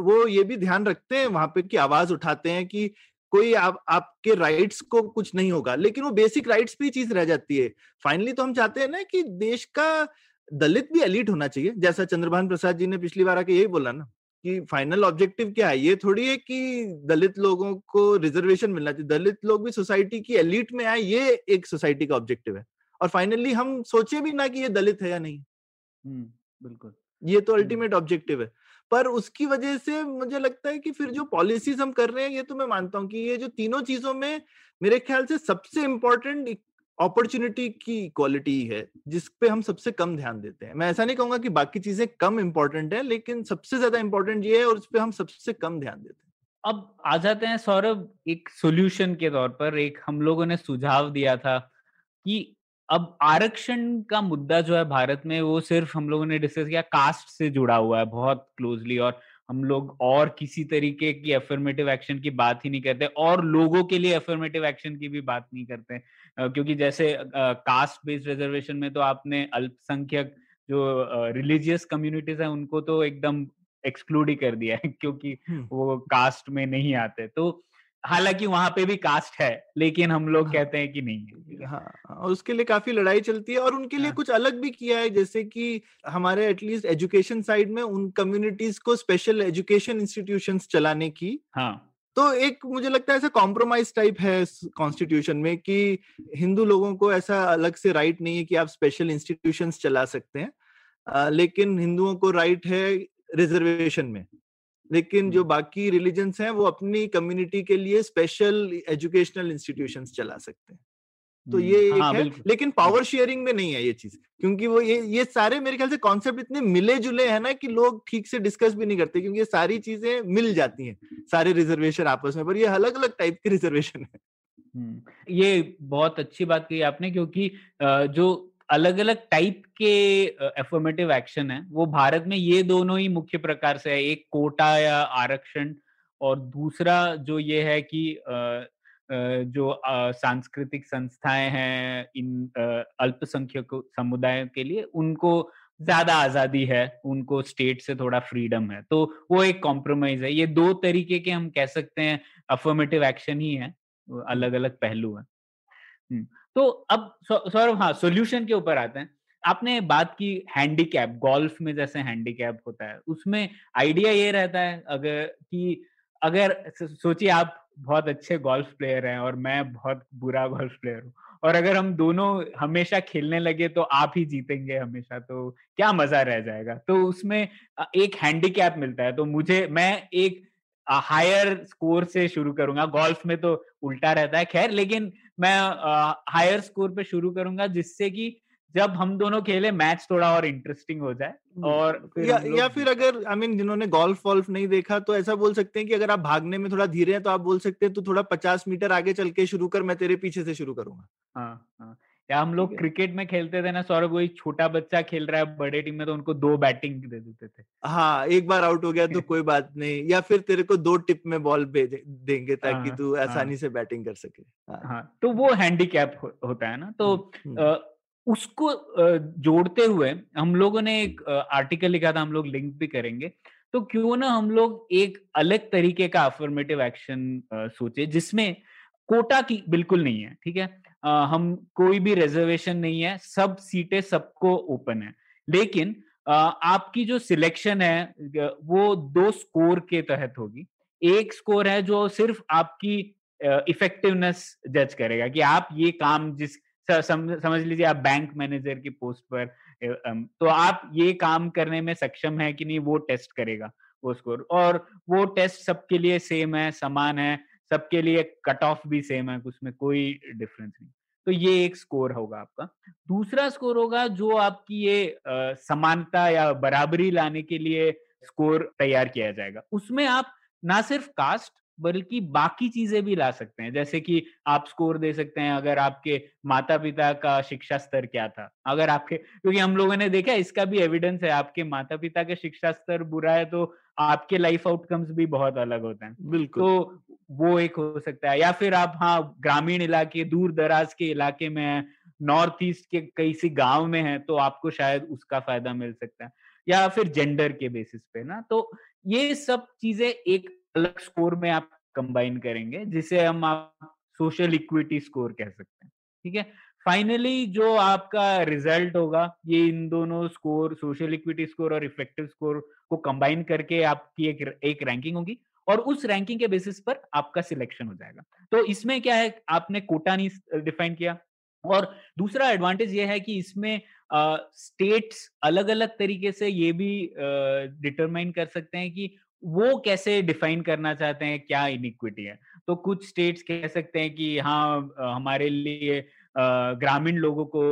वो ये भी ध्यान रखते हैं वहाँ पे की आवाज़ उठाते हैं कि कोई आप आपके राइट्स को कुछ नहीं होगा लेकिन वो बेसिक राइट्स पे चीज़ रह जाती है। फाइनली तो हम चाहते हैं ना कि देश का दलित भी एलिट होना चाहिए जैसा चंद्रभान प्रसाद जी ने पिछली बार आके यही बोला ना कि फाइनल ऑब्जेक्टिव क्या है? ये थोड़ी है कि दलित लोगों को रिजर्वेशन मिलना चाहिए। दलित लोग भी सोसाइटी की एलिट में आए ये एक सोसाइटी का ऑब्जेक्टिव है। और फाइनली हम सोचे भी ना कि ये दलित है या नहीं। बिल्कुल। ये तो अल्टीमेट ऑब्जेक्टिव है। पर उसकी वजह से मुझे लगता है कि फिर जो पॉलिसीज़ हम कर रहे हैं, ये तो मैं मानता हूँ कि ये जो तीनों चीज़ों में मेरे ख्याल से सबसे इम्पोर्टेंट अपॉर्चुनिटी की क्वालिटी है, जिस पे हम सबसे कम ध्यान देते हैं। मैं ऐसा नहीं कहूँगा कि बाकी चीज़ें कम इम्पोर्टेंट है, लेकिन सबसे ज़्यादा इम्पोर्टेंट ये है और उस पर हम सबसे कम ध्यान देते हैं। अब आ जाते हैं सौरभ, एक सोल्यूशन के तौर पर एक हम लोगों ने सुझाव दिया था कि अब आरक्षण का मुद्दा जो है भारत में वो सिर्फ़ हम लोगों ने डिस्कस किया कास्ट से जुड़ा हुआ है बहुत क्लोजली और हम लोग और किसी तरीके की अफर्मेटिव एक्शन की बात ही नहीं करते और लोगों के लिए अफर्मेटिव एक्शन की भी बात नहीं करते क्योंकि जैसे कास्ट बेस्ड रिजर्वेशन में तो आपने अल्पसंख्यक जो रिलीजियस कम्युनिटीज है उनको तो एकदम एक्सक्लूड ही कर दिया है क्योंकि। वो कास्ट में नहीं आते तो हालाँकि वहाँ पे भी कास्ट है लेकिन हम लोग हाँ। कहते हैं कि नहीं है। हाँ उसके लिए काफ़ी लड़ाई चलती है और उनके लिए हाँ। कुछ अलग भी किया है जैसे कि हमारे एटलीस्ट एजुकेशन साइड में उन कम्युनिटीज को स्पेशल एजुकेशन इंस्टीट्यूशन चलाने की। हाँ। तो एक मुझे लगता है ऐसा कॉम्प्रोमाइज टाइप है कॉन्स्टिट्यूशन में कि हिंदू लोगों को ऐसा अलग से राइट नहीं है कि आप स्पेशल इंस्टीट्यूशन चला सकते हैं। अ, लेकिन हिंदुओं को राइट है रिजर्वेशन में। लेकिन जो हम्म। बाकी रिलीजन्स हैं वो अपनी कम्युनिटी के लिए स्पेशल एजुकेशनल इंस्टीट्यूशंस चला सकते हैं। तो हम्म, ये एक हाँ है लेकिन पावर शेयरिंग में नहीं है ये चीज़ क्योंकि वो ये ये सारे मेरे ख्याल से कॉन्सेप्ट इतने मिले जुले हैं ना कि लोग ठीक से डिस्कस भी नहीं करते क्योंकि ये सारी चीज़ें मिल जाती हैं सारे रिजर्वेशन आपस में पर ये अलग अलग टाइप के रिजर्वेशन है। हम्म, ये बहुत अच्छी बात कही आपने क्योंकि जो अलग अलग टाइप के एफर्मेटिव एक्शन है। वो भारत में ये दोनों ही मुख्य प्रकार से है एक कोटा या आरक्षण और दूसरा जो ये है कि जो सांस्कृतिक संस्थाएँ हैं इन अल्पसंख्यक समुदायों के लिए उनको ज़्यादा आज़ादी है उनको स्टेट से थोड़ा फ्रीडम है। तो वो एक कॉम्प्रोमाइज है। ये दो तरीके के हम कह सकते हैं अफर्मेटिव एक्शन ही है अलग अलग पहलू है। हम्म, तो अब सौरभ हाँ सोल्यूशन के ऊपर आते हैं। आपने बात की हैंडीकैप गोल्फ में जैसे हैंडीकैप होता है, उसमें आइडिया ये रहता है, अगर, कि अगर सोचिए आप बहुत अच्छे गोल्फ प्लेयर हैं और मैं बहुत बुरा गोल्फ प्लेयर हूँ, और अगर हम दोनों हमेशा खेलने लगे तो आप ही जीतेंगे हमेशा तो क्या मज़ा रह जाएगा? तो उसमें एक हैंडीकैप मिलता है तो मुझे, मैं एक हायर स्कोर से शुरू करूँगा। गोल्फ में तो उल्टा रहता है, खैर, लेकिन मैं हायर स्कोर पे शुरू करूँगा जिससे कि जब हम दोनों खेले मैच थोड़ा और इंटरेस्टिंग हो जाए और फिर या, या फिर अगर आई I मीन mean, जिन्होंने गोल्फ वॉल्फ नहीं देखा तो ऐसा बोल सकते हैं कि अगर आप भागने में थोड़ा धीरे हैं तो आप बोल सकते हैं तो थोड़ा पचास मीटर आगे चल के शुरू कर मैं तेरे पीछे से शुरू करूँगा। हाँ हाँ। या हम लोग क्रिकेट में खेलते थे ना सौरभ वही छोटा बच्चा खेल रहा है बड़े टीम में तो उनको दो बैटिंग दे देते थे। हाँ एक बार आउट हो गया तो कोई बात नहीं या फिर तेरे को दो टिप में बॉल भेज देंगे ताकि हाँ, तू हाँ। आसानी से बैटिंग कर सके। हाँ, हाँ तो वो हैंडीकैप हो, होता है ना तो हम्म, उसको जोड़ते हुए हम लोगों ने एक आर्टिकल लिखा था हम लोग लिंक भी करेंगे। तो क्यों ना हम लोग एक अलग तरीके का अफर्मेटिव एक्शन सोचे जिसमें कोटा की बिल्कुल नहीं है ठीक है? हम कोई भी रिजर्वेशन नहीं है सब सीटें सबको ओपन है। लेकिन आपकी जो सिलेक्शन है वो दो स्कोर के तहत होगी। एक स्कोर है जो सिर्फ़ आपकी इफेक्टिवनेस जज करेगा कि आप ये काम जिस सम, समझ लीजिए आप बैंक मैनेजर की पोस्ट पर तो आप ये काम करने में सक्षम है कि नहीं वो टेस्ट करेगा वो स्कोर और वो टेस्ट सबके लिए सेम है समान है सबके लिए कट ऑफ़ भी सेम है, उसमें कोई डिफरेंस नहीं। तो ये एक स्कोर होगा आपका। दूसरा स्कोर होगा जो आपकी ये समानता या बराबरी लाने के लिए स्कोर तैयार किया जाएगा। उसमें आप ना सिर्फ़ कास्ट बल्कि बाकी चीज़ें भी ला सकते हैं। जैसे कि आप स्कोर दे सकते हैं, अगर आपके माता पिता का शिक्षा स्तर क्या था? अगर आपके, क्योंकि हम लोगों ने देखा इसका भी एविडेंस है, आपके माता पिता का शिक्षा स्तर बुरा है तो आपके लाइफ आउटकम्स भी बहुत अलग होते हैं। बिल्कुल। तो वो एक हो सकता है। या फिर आप हाँ ग्रामीण इलाके दूर दराज के इलाके में हैं नॉर्थ ईस्ट के कई सी गाँव में है तो आपको शायद उसका फ़ायदा मिल सकता है। या फिर जेंडर के बेसिस पे ना तो ये सब चीज़ें एक अलग स्कोर में आप कंबाइन करेंगे जिसे हम आप सोशल इक्विटी स्कोर कह सकते हैं। ठीक है? फाइनली जो आपका रिज़ल्ट होगा, ये इन दोनों स्कोर सोशल इक्विटी स्कोर और इफ़ेक्टिव स्कोर को कंबाइन करके आपकी एक एक रैंकिंग होगी और उस रैंकिंग के बेसिस पर आपका सिलेक्शन हो जाएगा। तो इसमें क्या है, आपने कोटा नहीं डिफाइन किया और दूसरा एडवांटेज ये है कि इसमें स्टेट्स अलग अलग तरीके से ये भी डिटरमाइन कर सकते हैं कि वो कैसे डिफाइन करना चाहते हैं, क्या इनइक्विटी है। तो कुछ स्टेट्स कह सकते हैं कि हाँ हमारे लिए ग्रामीण लोगों को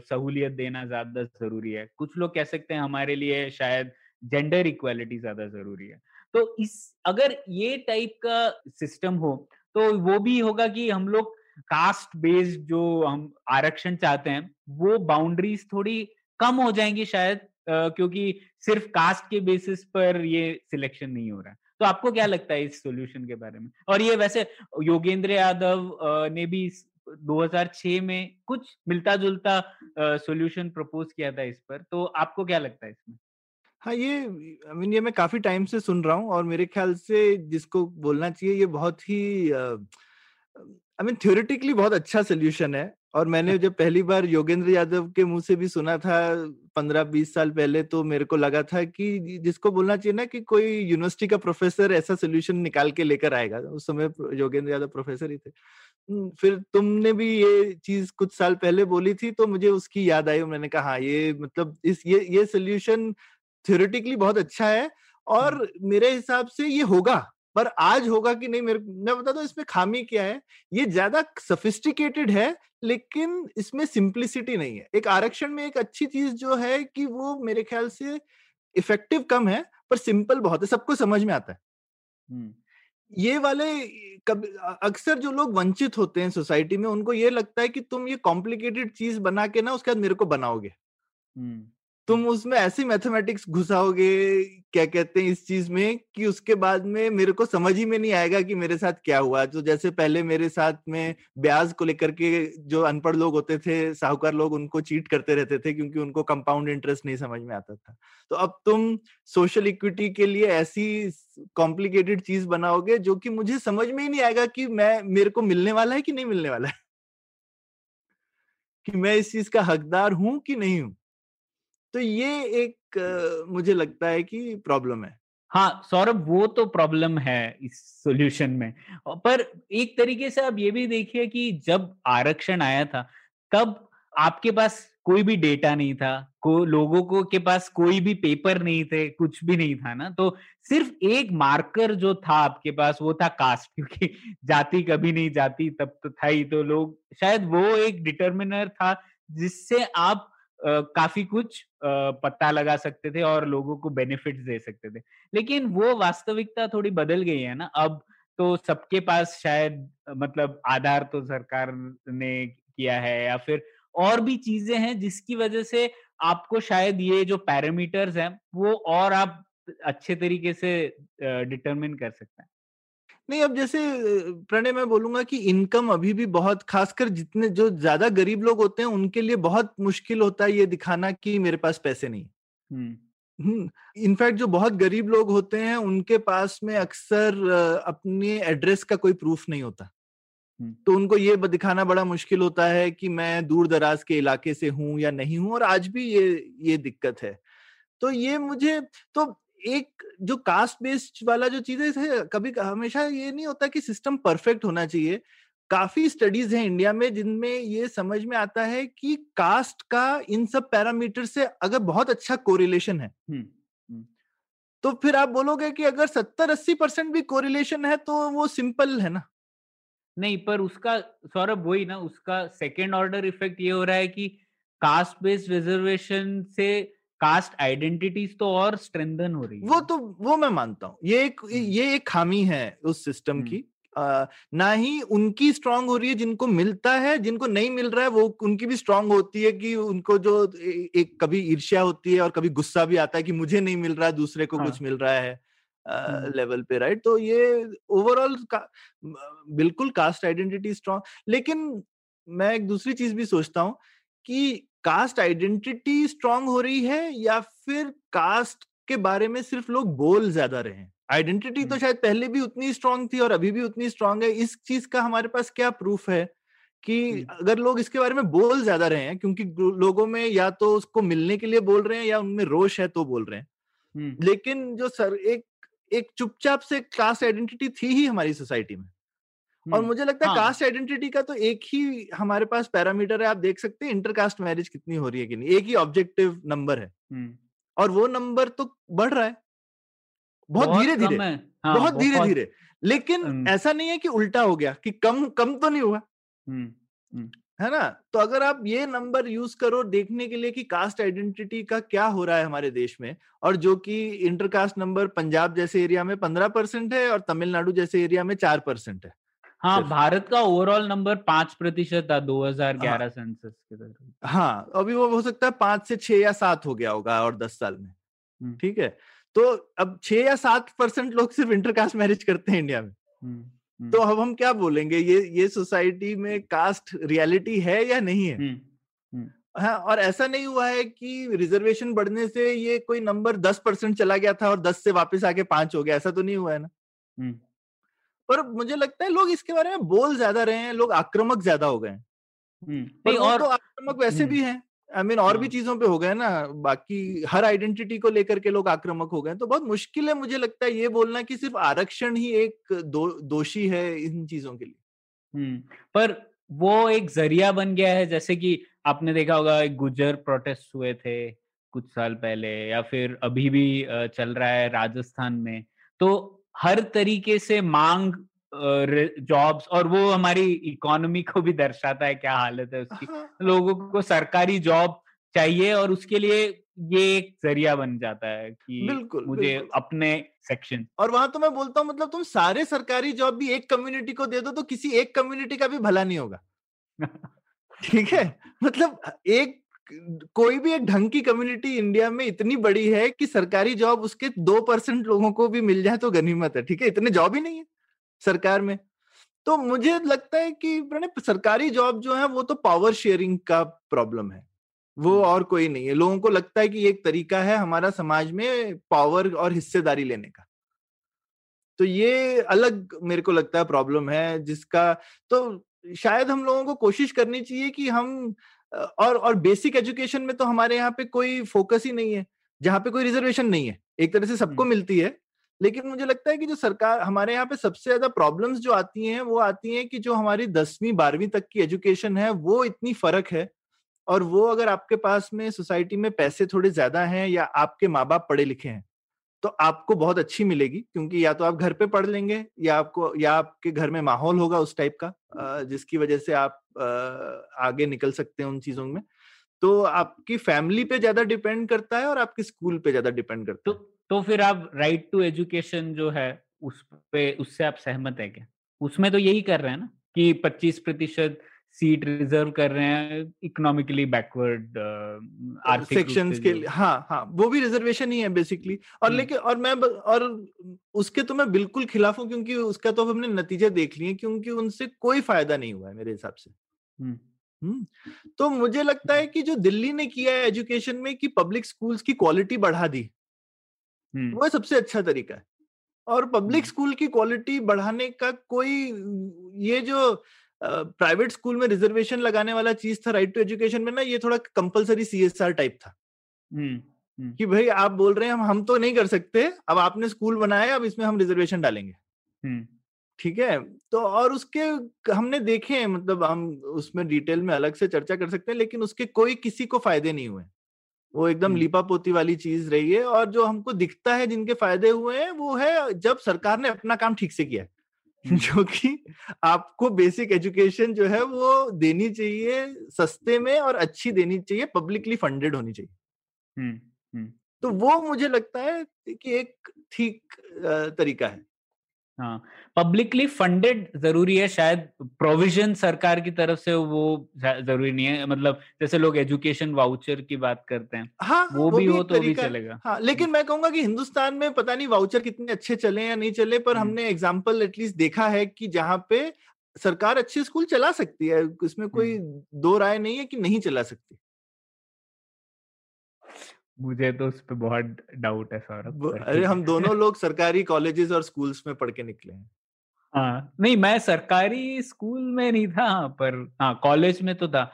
सहूलियत देना ज़्यादा ज़रूरी है। कुछ लोग कह सकते हैं हमारे लिए शायद जेंडर इक्वालिटी ज़्यादा ज़रूरी है। तो इस अगर ये टाइप का सिस्टम हो तो वो भी होगा कि हम लोग कास्ट बेस्ड जो हम आरक्षण चाहते हैं वो बाउंड्रीज थोड़ी कम हो जाएँगी शायद Uh, क्योंकि सिर्फ़ कास्ट के बेसिस पर ये सिलेक्शन नहीं हो रहा तो आपको क्या लगता है इस सॉल्यूशन के बारे में? और ये वैसे योगेंद्र यादव ने भी 2006 में कुछ मिलता जुलता सॉल्यूशन प्रपोज किया था इस पर तो आपको क्या लगता है इसमें? हाँ ये आई मीन ये मैं काफ़ी टाइम से सुन रहा हूँ और मेरे ख्याल से जिसको बोलना चाहिए ये बहुत ही आई मीन थ्योरेटिकली बहुत अच्छा सोल्यूशन है। और मैंने जब पहली बार योगेंद्र यादव के मुँह से भी सुना था पंद्रह बीस साल पहले तो मेरे को लगा था कि जिसको बोलना चाहिए ना कि कोई यूनिवर्सिटी का प्रोफेसर ऐसा सोल्यूशन निकाल के लेकर आएगा। उस समय योगेंद्र यादव प्रोफेसर ही थे। फिर तुमने भी ये चीज़ कुछ साल पहले बोली थी तो मुझे उसकी याद आई मैंने कहा हाँ ये मतलब इस ये ये सोल्यूशन थ्योरेटिकली बहुत अच्छा है और मेरे हिसाब से ये होगा पर आज होगा कि नहीं मेरे मैं बता दू इसमें खामी क्या है? ये ज़्यादा सफिस्टिकेटेड है लेकिन इसमें सिंप्लिसिटी नहीं है। एक आरक्षण में एक अच्छी चीज़ जो है कि वो मेरे ख्याल से इफ़ेक्टिव कम है पर सिंपल बहुत है सबको समझ में आता है। ये वाले अक्सर जो लोग वंचित होते हैं सोसाइटी में, उनको ये लगता है कि तुम ये कॉम्प्लिकेटेड चीज़ बना के ना, उसके बाद मेरे को बनाओगे। तुम उसमें ऐसी मैथमेटिक्स घुसाओगे, क्या कहते हैं, इस चीज़ में कि उसके बाद में मेरे को समझ ही में नहीं आएगा कि मेरे साथ क्या हुआ। तो जैसे पहले मेरे साथ में ब्याज को लेकर के जो अनपढ़ लोग होते थे, साहूकार लोग उनको चीट करते रहते थे क्योंकि उनको कंपाउंड इंटरेस्ट नहीं समझ में आता था। तो अब तुम सोशल इक्विटी के लिए ऐसी कॉम्प्लिकेटेड चीज़ बनाओगे जो कि मुझे समझ में ही नहीं आएगा कि मैं, मेरे को मिलने वाला है कि नहीं मिलने वाला है? कि मैं इस चीज़ का हकदार हूँ कि नहीं हूँ? तो ये एक मुझे लगता है कि प्रॉब्लम है। हाँ सौरभ वो तो प्रॉब्लम है इस सॉल्यूशन में। पर एक तरीके से आप ये भी देखिए कि जब आरक्षण आया था तब आपके पास कोई भी डेटा नहीं था को लोगों को के पास कोई भी पेपर नहीं थे कुछ भी नहीं था ना। तो सिर्फ़ एक मार्कर जो था आपके पास वो था कास्ट क्योंकि जाति कभी नहीं जाती तब तो था ही तो लोग शायद वो एक डिटर्मिनर था जिससे आप काफ़ी कुछ पता लगा सकते थे और लोगों को बेनिफिट्स दे सकते थे। लेकिन वो वास्तविकता थोड़ी बदल गई है ना, अब तो सबके पास शायद मतलब आधार तो सरकार ने किया है या फिर और भी चीज़ें हैं जिसकी वजह से आपको शायद ये जो पैरामीटर्स हैं, वो और आप अच्छे तरीके से डिटरमिन कर सकते हैं। नहीं अब जैसे प्रणय मैं बोलूँगा कि इनकम अभी भी बहुत खासकर जितने जो ज़्यादा गरीब लोग होते हैं उनके लिए बहुत मुश्किल होता है ये दिखाना कि मेरे पास पैसे नहीं इनफैक्ट जो बहुत गरीब लोग होते हैं उनके पास में अक्सर अपने एड्रेस का कोई प्रूफ नहीं होता। तो उनको ये दिखाना बड़ा मुश्किल होता है कि मैं दूर दराज के इलाके से हूँ या नहीं हूँ और आज भी ये ये दिक्कत है। तो ये मुझे तो एक जो कास्ट बेस्ड वाला जो चीज़ें थे कभी हमेशा ये नहीं होता कि सिस्टम परफेक्ट होना चाहिए। काफ़ी स्टडीज़ हैं इंडिया में जिनमें ये समझ में आता है कि कास्ट का इन सब पैरामीटर से अगर बहुत अच्छा कोरिलेशन है। तो फिर आप बोलोगे कि अगर सत्तर अस्सी परसेंट भी कोरिलेशन है तो वो सिंपल है ना? नहीं पर उसका सौरभ वही ना उसका सेकेंड ऑर्डर इफ़ेक्ट ये हो रहा है कि कास्ट बेस्ड रिजर्वेशन से कास्ट आइडेंटिटीज तो और स्ट्रेंथन हो रही है। वो तो वो मैं मानता हूँ। ये एक ये एक खामी है उस सिस्टम की। आ, ना ही उनकी स्ट्रांग हो रही है जिनको मिलता है जिनको नहीं मिल रहा है वो उनकी भी स्ट्रांग होती है कि उनको जो एक कभी ईर्ष्या होती है और कभी गुस्सा भी आता है कि मुझे नहीं मिल रहा है दूसरे को हाँ. कुछ मिल रहा है लेवल पे राइट? तो ये ओवरऑल का, बिल्कुल कास्ट आइडेंटिटी स्ट्रांग। लेकिन मैं एक दूसरी चीज़ भी सोचता हूँ कि कास्ट आइडेंटिटी स्ट्रांग हो रही है या फिर कास्ट के बारे में सिर्फ़ लोग बोल ज़्यादा रहे हैं? आइडेंटिटी तो शायद पहले भी उतनी स्ट्रांग थी और अभी भी उतनी स्ट्रांग है। इस चीज़ का हमारे पास क्या प्रूफ है कि अगर लोग इसके बारे में बोल ज़्यादा रहे हैं क्योंकि लोगों में या तो उसको मिलने के लिए बोल रहे हैं या उनमें रोष है तो बोल रहे हैं। लेकिन जो सर एक एक चुपचाप से क्लास आइडेंटिटी थी ही हमारी सोसाइटी में। और मुझे लगता है हाँ. कास्ट आइडेंटिटी का तो एक ही हमारे पास पैरामीटर है आप देख सकते हैं इंटरकास्ट मैरिज कितनी हो रही है कि नहीं एक ही ऑब्जेक्टिव नंबर है। और वो नंबर तो बढ़ रहा है। बहुत धीरे धीरे हाँ, बहुत धीरे धीरे लेकिन ऐसा नहीं है कि उल्टा हो गया कि कम कम तो नहीं हुआ। है ना? तो अगर आप ये नंबर यूज़ करो देखने के लिए कि कास्ट आइडेंटिटी का क्या हो रहा है हमारे देश में और जो कि इंटरकास्ट नंबर पंजाब जैसे एरिया में पंद्रह परसेंट है और तमिलनाडु जैसे एरिया में चार परसेंट है। हाँ भारत का ओवरऑल नंबर पाँच प्रतिशत था 2011 हाँ, सेंसस के दौरान। हाँ अभी वो हो सकता है पाँच से छह या सात हो गया होगा और दस साल में। ठीक है तो अब छह या सात परसेंट लोग सिर्फ़ इंटरकास्ट मैरिज करते हैं इंडिया में। तो अब हम क्या बोलेंगे ये ये सोसाइटी में कास्ट रियलिटी है या नहीं है? हाँ और ऐसा नहीं हुआ है कि रिजर्वेशन बढ़ने से ये कोई नंबर दस परसेंट चला गया था और दस से वापस आके पाँच हो गया ऐसा तो नहीं हुआ है ना? हम्म। पर मुझे लगता है लोग इसके बारे में बोल ज़्यादा रहे हैं लोग आक्रामक ज़्यादा हो गए हैं। पर और तो आक्रामक वैसे भी हैं। आई मीन और भी हाँ। चीज़ों पे हो गए ना बाकी हर आइडेंटिटी को लेकर के लोग आक्रामक हो गए तो बहुत मुश्किल है मुझे लगता है ये बोलना कि सिर्फ़ आरक्षण ही एक दो, दोषी है इन चीज़ों के लिए। हम्म, पर वो एक ज़रिया बन गया है जैसे कि आपने देखा होगा गुजर प्रोटेस्ट हुए थे कुछ साल पहले या फिर अभी भी चल रहा है राजस्थान में। तो हर तरीके से मांग जॉब्स और वो हमारी इकोनॉमी को भी दर्शाता है क्या हालत है उसकी। हाँ। लोगों को सरकारी जॉब चाहिए और उसके लिए ये एक ज़रिया बन जाता है कि बिल्कुल मुझे बिल्कुल। अपने सेक्शन। और वहाँ तो मैं बोलता हूँ मतलब तुम सारे सरकारी जॉब भी एक कम्युनिटी को दे दो तो किसी एक कम्युनिटी का भी भला नहीं होगा। ठीक है? मतलब एक कोई भी एक ढंग की कम्युनिटी इंडिया में इतनी बड़ी है कि सरकारी जॉब उसके दो परसेंट लोगों को भी मिल जाए तो गनीमत है ठीक है? इतने जॉब ही नहीं है सरकार में। तो मुझे लगता है कि प्रणय सरकारी जॉब जो है वो तो पावर शेयरिंग का प्रॉब्लम है वो हम्म। और कोई नहीं है। लोगों को लगता है कि एक तरीका है हमारा समाज में पावर और हिस्सेदारी लेने का। तो ये अलग मेरे को लगता है प्रॉब्लम है जिसका तो शायद हम लोगों को कोशिश करनी चाहिए कि हम और और बेसिक एजुकेशन में तो हमारे यहाँ पे कोई फोकस ही नहीं है जहाँ पे कोई रिजर्वेशन नहीं है एक तरह से सबको। मिलती है लेकिन मुझे लगता है कि जो सरकार हमारे यहाँ पे सबसे ज़्यादा प्रॉब्लम्स जो आती हैं वो आती हैं कि जो हमारी दसवीं बारहवीं तक की एजुकेशन है वो इतनी फ़र्क है और वो अगर आपके पास में सोसाइटी में पैसे थोड़े ज़्यादा हैं या आपके माँ बाप पढ़े लिखे हैं तो आपको बहुत अच्छी मिलेगी क्योंकि या तो आप घर पे पढ़ लेंगे या आपको या आपके घर में माहौल होगा उस टाइप का जिसकी वजह से आप आगे निकल सकते हैं उन चीज़ों में। तो आपकी फैमिली पे ज़्यादा डिपेंड करता है और आपके स्कूल पे ज़्यादा डिपेंड करता तो है? तो फिर आप राइट टू एजुकेशन जो है उस पे उससे आप सहमत है क्या? उसमें तो यही कर रहे हैं ना कि 25 प्रतिशत सीट रिज़र्व कर रहे हैं इकोनॉमिकली बैकवर्ड आर्थिक सेक्शंस के लिए हाँ हाँ वो भी रिजर्वेशन ही है बेसिकली। और। लेकिन और मैं और उसके तो मैं बिल्कुल खिलाफ हूँ क्योंकि उसका तो हमने नतीजे देख लिए क्योंकि उनसे कोई फ़ायदा नहीं हुआ है मेरे हिसाब से। तो मुझे लगता है कि जो दिल्ली ने किया है एजुकेशन में कि पब्लिक स्कूल्स की क्वालिटी बढ़ा दी। वो सबसे अच्छा तरीका है। और पब्लिक। स्कूल की क्वालिटी बढ़ाने का कोई ये जो प्राइवेट स्कूल में रिजर्वेशन लगाने वाला चीज़ था राइट टू एजुकेशन में ना ये थोड़ा कंपलसरी सीएसआर टाइप था। कि भाई आप बोल रहे हैं हम हम तो नहीं कर सकते अब आपने स्कूल बनाया अब इसमें हम रिजर्वेशन डालेंगे। ठीक है? तो और उसके हमने देखे हैं मतलब हम उसमें डिटेल में अलग से चर्चा कर सकते हैं लेकिन उसके कोई किसी को फ़ायदे नहीं हुए वो एकदम लिपा पोती वाली चीज़ रही है और जो हमको दिखता है जिनके फ़ायदे हुए हैं वो है जब सरकार ने अपना काम ठीक से किया जो कि आपको बेसिक एजुकेशन जो है वो देनी चाहिए सस्ते में और अच्छी देनी चाहिए पब्लिकली फंडेड होनी चाहिए। तो वो मुझे लगता है कि एक ठीक तरीका है हाँ। पब्लिकली फंडेड ज़रूरी है शायद प्रोविज़न सरकार की तरफ़ से वो ज़रूरी नहीं है। मतलब जैसे लोग एजुकेशन वाउचर की बात करते हैं हाँ वो, वो भी हो तो भी चलेगा। हाँ लेकिन मैं कहूँगा कि हिंदुस्तान में पता नहीं वाउचर कितने अच्छे चले या नहीं चले पर हमने एग्ज़ाम्पल एटलीस्ट देखा है कि जहाँ पे सरकार अच्छे स्कूल चला सकती है इसमें कोई दो राय नहीं है कि नहीं चला सकती। मुझे तो उस पर बहुत डाउट है सौरभ अरे हम दोनों लोग सरकारी कॉलेजेस और स्कूल्स में पढ़ के निकले हैं। हाँ नहीं मैं सरकारी स्कूल में नहीं था पर हाँ कॉलेज में तो था।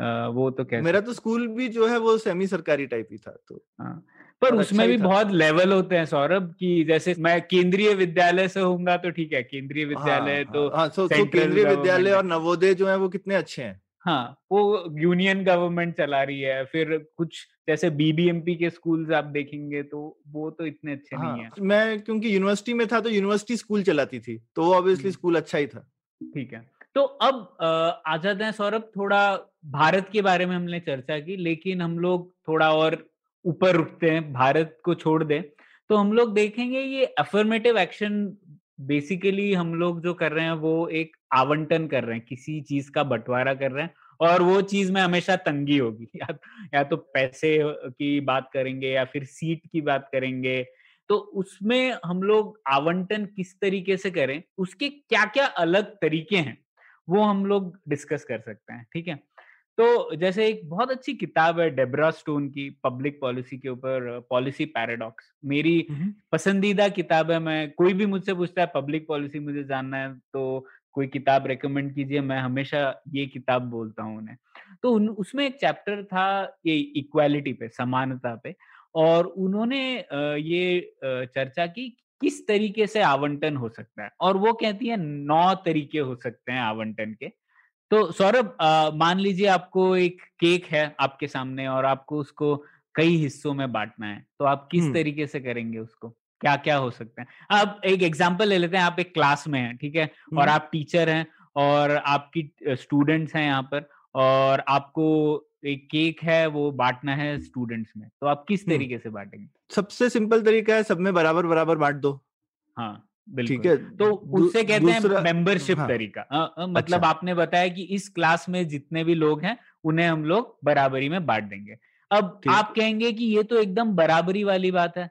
आ, वो तो कैसे मेरा तो स्कूल भी जो है वो सेमी सरकारी टाइप ही था तो हाँ पर उसमें अच्छा भी बहुत लेवल होते हैं सौरभ कि जैसे मैं केंद्रीय विद्यालय से होऊँगा तो ठीक है केंद्रीय विद्यालय हाँ, तो हाँ, तो, तो केंद्रीय विद्यालय और नवोदय जो है वो कितने अच्छे हैं? हाँ वो यूनियन गवर्नमेंट चला रही है फिर कुछ जैसे बीबीएमपी के स्कूल्स आप देखेंगे तो वो तो इतने अच्छे हाँ, नहीं है मैं क्योंकि यूनिवर्सिटी में था तो यूनिवर्सिटी स्कूल चलाती थी तो ऑब्वियसली स्कूल अच्छा ही था। ठीक है तो अब आ जाते हैं सौरभ थोड़ा भारत के बारे में हमने चर्चा की लेकिन हम लोग थोड़ा और ऊपर उठते हैं भारत को छोड़ दें तो हम लोग देखेंगे ये अफर्मेटिव एक्शन बेसिकली हम लोग जो कर रहे हैं वो एक आवंटन कर रहे हैं किसी चीज़ का बंटवारा कर रहे हैं और वो चीज़ में हमेशा तंगी होगी। या, या तो पैसे की बात करेंगे या फिर सीट की बात करेंगे। तो उसमें हम लोग आवंटन किस तरीके से करें उसके क्या क्या अलग तरीके हैं वो हम लोग डिस्कस कर सकते हैं ठीक है? तो जैसे एक बहुत अच्छी किताब है डेब्रा स्टोन की पब्लिक पॉलिसी के ऊपर पॉलिसी पैराडॉक्स मेरी पसंदीदा किताब है मैं कोई भी मुझसे पूछता है पब्लिक पॉलिसी मुझे जानना है तो कोई किताब रेकमेंड कीजिए मैं हमेशा ये किताब बोलता हूँ उन्हें। तो उन, उसमें एक चैप्टर था ये इक्वालिटी पे समानता पे और उन्होंने ये चर्चा की किस तरीके से आवंटन हो सकता है और वो कहती है नौ तरीके हो सकते हैं आवंटन के। तो सौरभ मान लीजिए आपको एक केक है आपके सामने और आपको उसको कई हिस्सों में बांटना है तो आप किस तरीके से करेंगे उसको? क्या क्या हो सकते हैं? अब एक एग्ज़ाम्पल ले लेते हैं आप एक क्लास में हैं ठीक है? और आप टीचर हैं और आपकी स्टूडेंट्स हैं यहाँ पर और आपको एक केक है वो बांटना है स्टूडेंट्स में तो आप किस तरीके से बांटेंगे? सबसे सिंपल तरीका है सब में बराबर बराबर बांट दो। हाँ। ठीक है तो उससे कहते हैं मेंबरशिप हाँ, तरीका। आ, आ, मतलब अच्छा। आपने बताया कि इस क्लास में जितने भी लोग हैं उन्हें हम लोग बराबरी में बांट देंगे। अब आप कहेंगे कि ये तो एकदम बराबरी वाली बात है।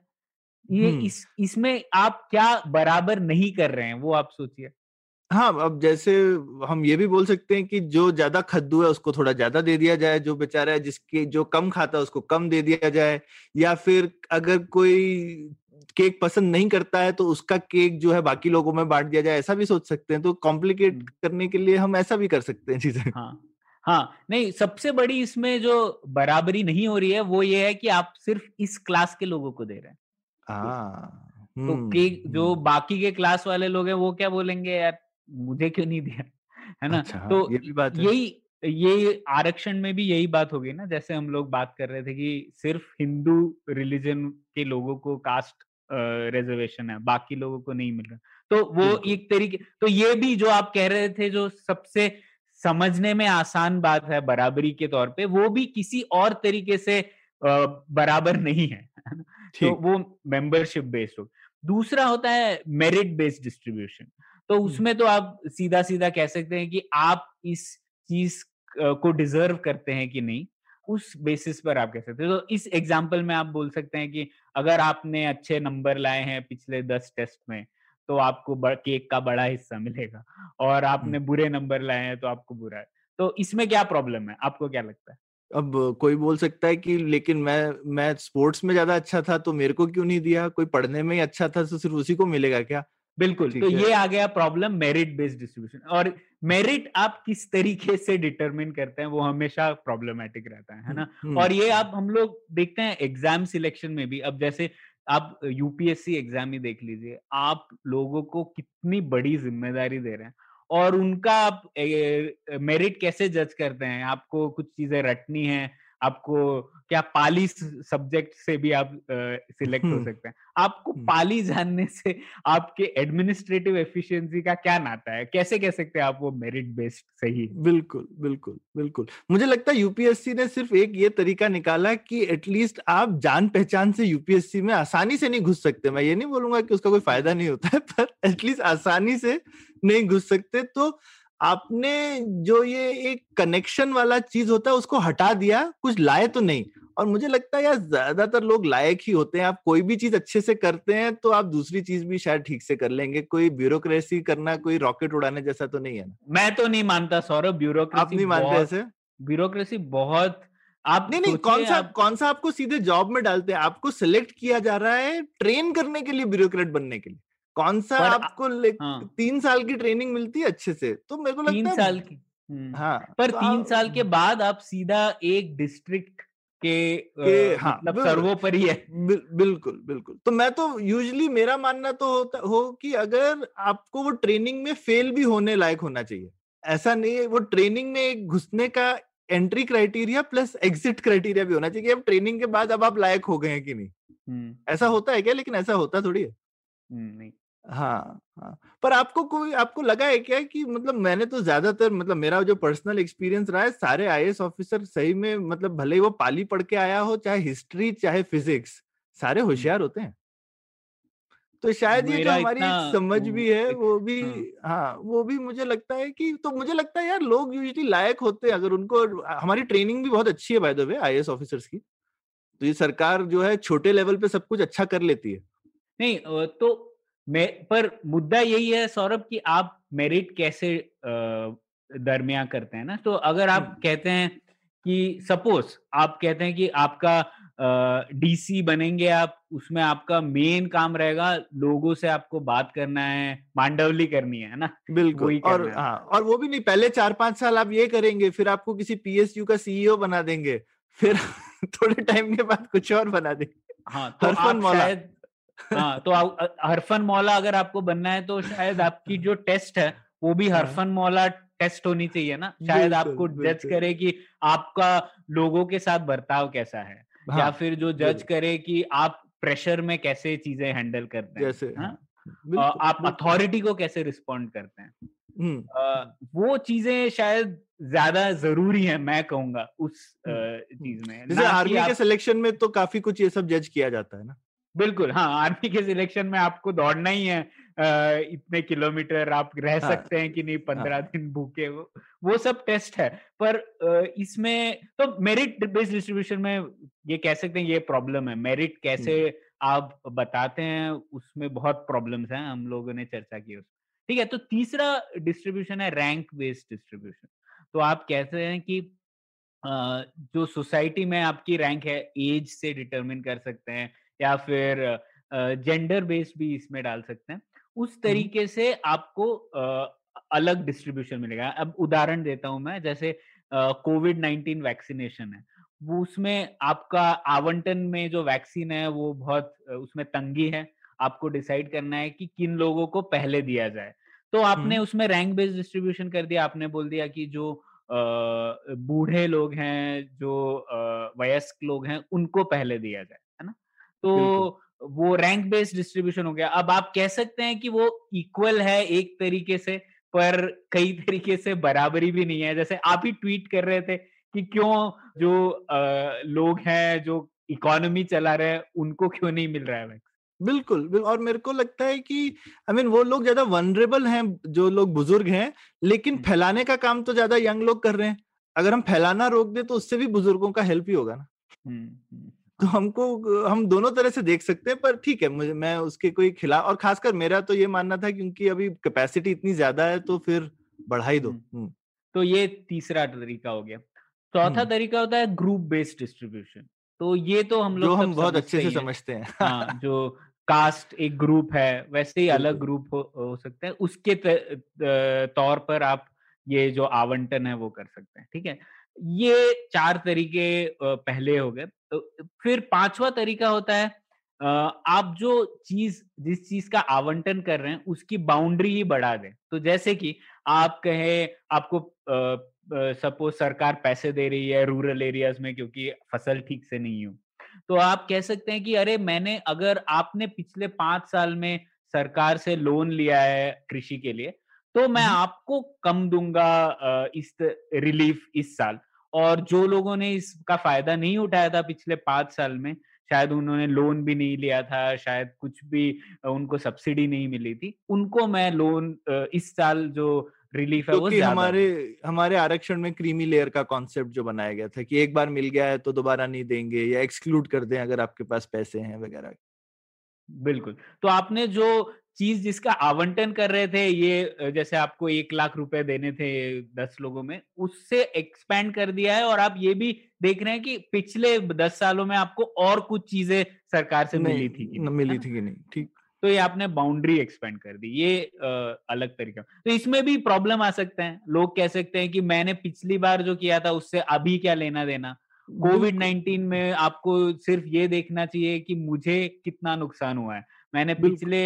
ये इस इसमें आप क्या बराबर नहीं कर रहे हैं वो आप सोचिए। हाँ, अब जैसे हम ये भी बोल सकते हैं कि जो ज़्यादा खद्दू है उसको थोड़ा ज़्यादा दे दिया जाए, जो बेचारा है जिसके जो कम खाता है उसको कम दे दिया जाए। या फिर अगर कोई केक पसंद नहीं करता है तो उसका केक जो है बाकी लोगों में बांट दिया जाए, ऐसा भी सोच सकते हैं। तो कॉम्प्लिकेट करने के लिए हम ऐसा भी कर सकते हैं चीज़ें। हाँ, हाँ, नहीं सबसे बड़ी इसमें जो बराबरी नहीं हो रही है वो ये है कि आप सिर्फ़ इस क्लास के लोगों को दे रहे हैं। हाँ, तो केक जो बाकी के क्लास वाले लोग हैं वो क्या बोलेंगे यार मुझे क्यों नहीं दिया है ना अच्छा, तो ये भी बात यही ये आरक्षण में भी यही बात होगी ना जैसे हम लोग बात कर रहे थे कि सिर्फ़ हिंदू रिलीजन के लोगों को कास्ट रिजर्वेशन है बाकी लोगों को नहीं मिल रहा। तो वो एक तरीके तो ये भी जो आप कह रहे थे जो सबसे समझने में आसान बात है बराबरी के तौर पे वो भी किसी और तरीके से बराबर नहीं है तो वो मेंबरशिप बेस्ड हो। दूसरा होता है मेरिट बेस्ड डिस्ट्रीब्यूशन तो उसमें तो आप सीधा सीधा कह सकते हैं कि आप इस चीज़ को डिजर्व करते हैं कि नहीं। उस बेसिस पर आप कह सकते हैं। तो इस एग्ज़ाम्पल में आप बोल सकते हैं कि अगर आपने अच्छे नंबर लाए हैं पिछले दस टेस्ट में तो आपको केक का बड़ा हिस्सा मिलेगा। और आपने बुरे नंबर लाए हैं तो आपको बुरा है। तो इसमें क्या प्रॉब्लम है? आपको क्या लगता है? अब कोई बोल सकता है कि लेकिन मैं मैं स्पोर्ट्स में ज़्यादा अच्छा था तो मेरे को क्यों नहीं दिया? कोई पढ़ने में ही अच्छा था तो सिर्फ़ उसी को मिलेगा क्या? बिल्कुल तो ये आ गया प्रॉब्लम मेरिट बेस्ड डिस्ट्रीब्यूशन और मेरिट आप किस तरीके से डिटरमिन करते हैं वो हमेशा प्रॉब्लमेटिक रहता है है ना? और ये आप हम लोग देखते हैं एग्ज़ाम सिलेक्शन में भी अब जैसे आप यूपीएससी एग्ज़ाम ही देख लीजिए आप लोगों को कितनी बड़ी ज़िम्मेदारी दे रहे हैं और उनका आप मेरिट कैसे जज करते हैं? आपको कुछ चीज़ें रटनी है आपको क्या पाली सब्जेक्ट से भी आप सिलेक्ट हो सकते हैं। आपको पाली जानने से आपके एडमिनिस्ट्रेटिव एफिशिएंसी का क्या नाता है? कैसे कह सकते हैं आप वो मेरिट बेस्ड सही बिल्कुल बिल्कुल बिल्कुल। मुझे लगता है यूपीएससी ने सिर्फ़ एक ये तरीका निकाला कि एटलीस्ट आप जान पहचान से यूपीएससी में आसानी से नहीं घुस सकते। मैं ये नहीं बोलूँगा कि उसका कोई फ़ायदा नहीं होता है पर एटलीस्ट आसानी से नहीं घुस सकते। तो आपने जो ये एक कनेक्शन वाला चीज़ होता है उसको हटा दिया कुछ लाए तो नहीं। और मुझे लगता है यार ज़्यादातर लोग लायक ही होते हैं। आप कोई भी चीज़ अच्छे से करते हैं तो आप दूसरी चीज़ भी शायद ठीक से कर लेंगे। कोई ब्यूरोक्रेसी करना कोई रॉकेट उड़ाने जैसा तो नहीं है ना। मैं तो नहीं मानता सौरभ ब्यूरोक्रेसी आप नहीं मानते ऐसे? ब्यूरोक्रेसी बहुत आप नहीं नहीं कौन सा आप... कौन सा आपको सीधे जॉब में डालते हैं? आपको सिलेक्ट किया जा रहा है ट्रेन करने के लिए ब्यूरोक्रेट बनने के लिए। कौन सा आपको हाँ. तीन साल की ट्रेनिंग मिलती है अच्छे से? तो मेरे को लगता तीन साल की हाँ पर तो तीन आप, साल के बाद आप सीधा एक डिस्ट्रिक्ट के, के हाँ, मतलब सर्वोपरि है। बिल, बिल्कुल बिल्कुल। तो मैं तो यूजली मेरा मानना तो होता हो कि अगर आपको वो ट्रेनिंग में फेल भी होने लायक होना चाहिए ऐसा नहीं है वो ट्रेनिंग में घुसने का entry criteria plus exit criteria भी होना चाहिए अब ट्रेनिंग के बाद अब आप लायक हो गए हैं कि नहीं। ऐसा होता है क्या? लेकिन ऐसा होता थोड़ी है नहीं। हाँ, हाँ। पर आपको कोई आपको लगा है क्या कि मतलब मैंने तो ज़्यादातर मतलब मेरा जो पर्सनल एक्सपीरियंस रहा है सारे आईएएस ऑफिसर सही में मतलब भले ही वो पाली पढ़ के आया हो, चाहे हिस्ट्री, चाहे फिजिक्स, सारे होशियार होते हैं। तो शायद ये जो हमारी समझ भी है वो भी हाँ।, हाँ, वो भी मुझे लगता है कि तो मुझे लगता है यार लोग यूजली लायक होते हैं अगर उनको हमारी ट्रेनिंग भी बहुत अच्छी है by the way IAS officers की। तो ये सरकार जो है छोटे लेवल पे सब कुछ अच्छा कर लेती है। नहीं तो पर मुद्दा यही है सौरभ कि आप मेरिट कैसे दरमिया करते हैं ना? तो अगर आप कहते हैं कि सपोज़ आप कहते हैं कि आपका डीसी बनेंगे आप उसमें आपका मेन काम रहेगा लोगों से आपको बात करना है मांडवली करनी है ना? बिल्कुल और हाँ। और वो भी नहीं पहले चार पाँच साल आप ये करेंगे फिर आपको किसी पीएसयू का सीईओ बना देंगे फिर थोड़े टाइम के बाद कुछ और बना देंगे। हाँ तो आप शायद हाँ तो हरफन मौला अगर आपको बनना है तो शायद आपकी जो टेस्ट है वो भी हाँ। हरफन मौला टेस्ट होनी चाहिए ना? शायद आपको जज करे कि आपका लोगों के साथ बर्ताव कैसा है हाँ, या फिर जो जज करे कि आप प्रेशर में कैसे चीज़ें हैंडल करते हैं जैसे हाँ? आप अथॉरिटी को कैसे रिस्पॉन्ड करते हैं? हम्म। वो चीज़ें शायद ज़्यादा ज़रूरी है मैं कहूँगा उस चीज़ में। जैसे आर्मी के सिलेक्शन में तो काफ़ी कुछ ये सब जज किया जाता है ना? बिल्कुल हाँ आर्मी के सिलेक्शन में आपको दौड़ना ही है इतने किलोमीटर आप रह हाँ, सकते हैं कि नहीं पंद्रह हाँ, दिन भूखे वो वो सब टेस्ट है। पर इसमें तो मेरिट बेस्ड डिस्ट्रीब्यूशन में ये कह सकते हैं ये प्रॉब्लम है। मेरिट कैसे आप बताते हैं उसमें बहुत प्रॉब्लम्स हैं हम लोगों ने चर्चा की उस ठीक है? तो तीसरा डिस्ट्रीब्यूशन है रैंक बेस्ड डिस्ट्रीब्यूशन। तो आप कहते हैं कि जो सोसाइटी में आपकी रैंक है एज से डिटरमिन कर सकते हैं या फिर जेंडर बेस्ड भी इसमें डाल सकते हैं। उस तरीके से आपको अलग डिस्ट्रीब्यूशन मिलेगा। अब उदाहरण देता हूँ मैं जैसे कोविड नाइन्टीन वैक्सीनेशन है। वो उसमें आपका आवंटन में जो वैक्सीन है वो बहुत उसमें तंगी है। आपको डिसाइड करना है कि किन लोगों को पहले दिया जाए। तो आपने उसमें रैंक बेस्ड डिस्ट्रीब्यूशन कर दिया। आपने बोल दिया कि जो बूढ़े लोग हैं जो वयस्क लोग हैं उनको पहले दिया जाए। तो वो रैंक बेस्ड डिस्ट्रीब्यूशन हो गया। अब आप कह सकते हैं कि वो इक्वल है एक तरीके से पर कई तरीके से बराबरी भी नहीं है। जैसे आप ही ट्वीट कर रहे थे कि क्यों जो आ, लोग हैं जो इकोनॉमी चला रहे हैं उनको क्यों नहीं मिल रहा है वैक्सीन बिल्कुल और मेरे को लगता है कि आई I मीन mean, वो लोग ज़्यादा वनरेबल हैं जो लोग बुज़ुर्ग हैं लेकिन हम्म। फैलाने का काम तो ज़्यादा यंग लोग कर रहे हैं। अगर हम फैलाना रोक दे तो उससे भी बुज़ुर्गों का हेल्प ही होगा ना। हम्म, हम्म। तो हमको हम दोनों तरह से देख सकते हैं पर ठीक है मुझे मैं उसके कोई खिलाफ और खासकर मेरा तो ये मानना था क्योंकि अभी कैपेसिटी इतनी ज़्यादा है तो फिर बढ़ाई दो। तो ये तीसरा तरीका हो गया। चौथा तरीका होता है ग्रुप बेस्ड डिस्ट्रीब्यूशन तो ये तो हम लोग हम बहुत अच्छे से समझते हैं। हाँ जो कास्ट एक ग्रुप है वैसे ही अलग ग्रुप हो, हो सकते हैं। उसके तौर पर आप ये जो आवंटन है वो कर सकते हैं ठीक है? ये चार तरीके पहले हो गए। फिर पांचवा तरीका होता है आप जो चीज़ जिस चीज़ का आवंटन कर रहे हैं उसकी बाउंड्री ही बढ़ा दें। तो जैसे कि आप कहे आपको सपोज़ सरकार पैसे दे रही है रूरल एरियाज़ में क्योंकि फ़सल ठीक से नहीं हो तो आप कह सकते हैं कि अरे मैंने अगर आपने पिछले पाँच साल में सरकार से लोन लिया है कृषि के लिए तो मैं आपको कम दूँगा इस रिलीफ इस साल। और जो लोगों ने इसका फ़ायदा नहीं उठाया था पिछले पाँच साल में शायद उन्होंने लोन भी नहीं लिया था शायद कुछ भी उनको सब्सिडी नहीं मिली थी उनको मैं लोन इस साल जो रिलीफ है वो हमारे हमारे आरक्षण में क्रीमी लेयर का कॉन्सेप्ट जो बनाया गया था कि एक बार मिल गया है तो दोबारा नहीं देंगे या एक्सक्लूड कर दें अगर आपके पास पैसे हैं वगैरह। बिल्कुल तो आपने जो चीज़ जिसका आवंटन कर रहे थे ये जैसे आपको एक लाख रुपए देने थे दस लोगों में उससे एक्सपैंड कर दिया है और आप ये भी देख रहे हैं कि पिछले दस सालों में आपको और कुछ चीज़ें सरकार से मिली थी कि नहीं, मिली थी कि नहीं ठीक। तो ये आपने बाउंड्री एक्सपेंड कर दी ये आ, अलग तरीका। तो इसमें भी प्रॉब्लम आ सकते हैं। लोग कह सकते हैं कि मैंने पिछली बार जो किया था उससे अभी क्या लेना देना? कोविड नाइन्टीन में आपको सिर्फ़ ये देखना चाहिए कि मुझे कितना नुकसान हुआ है। मैंने पिछले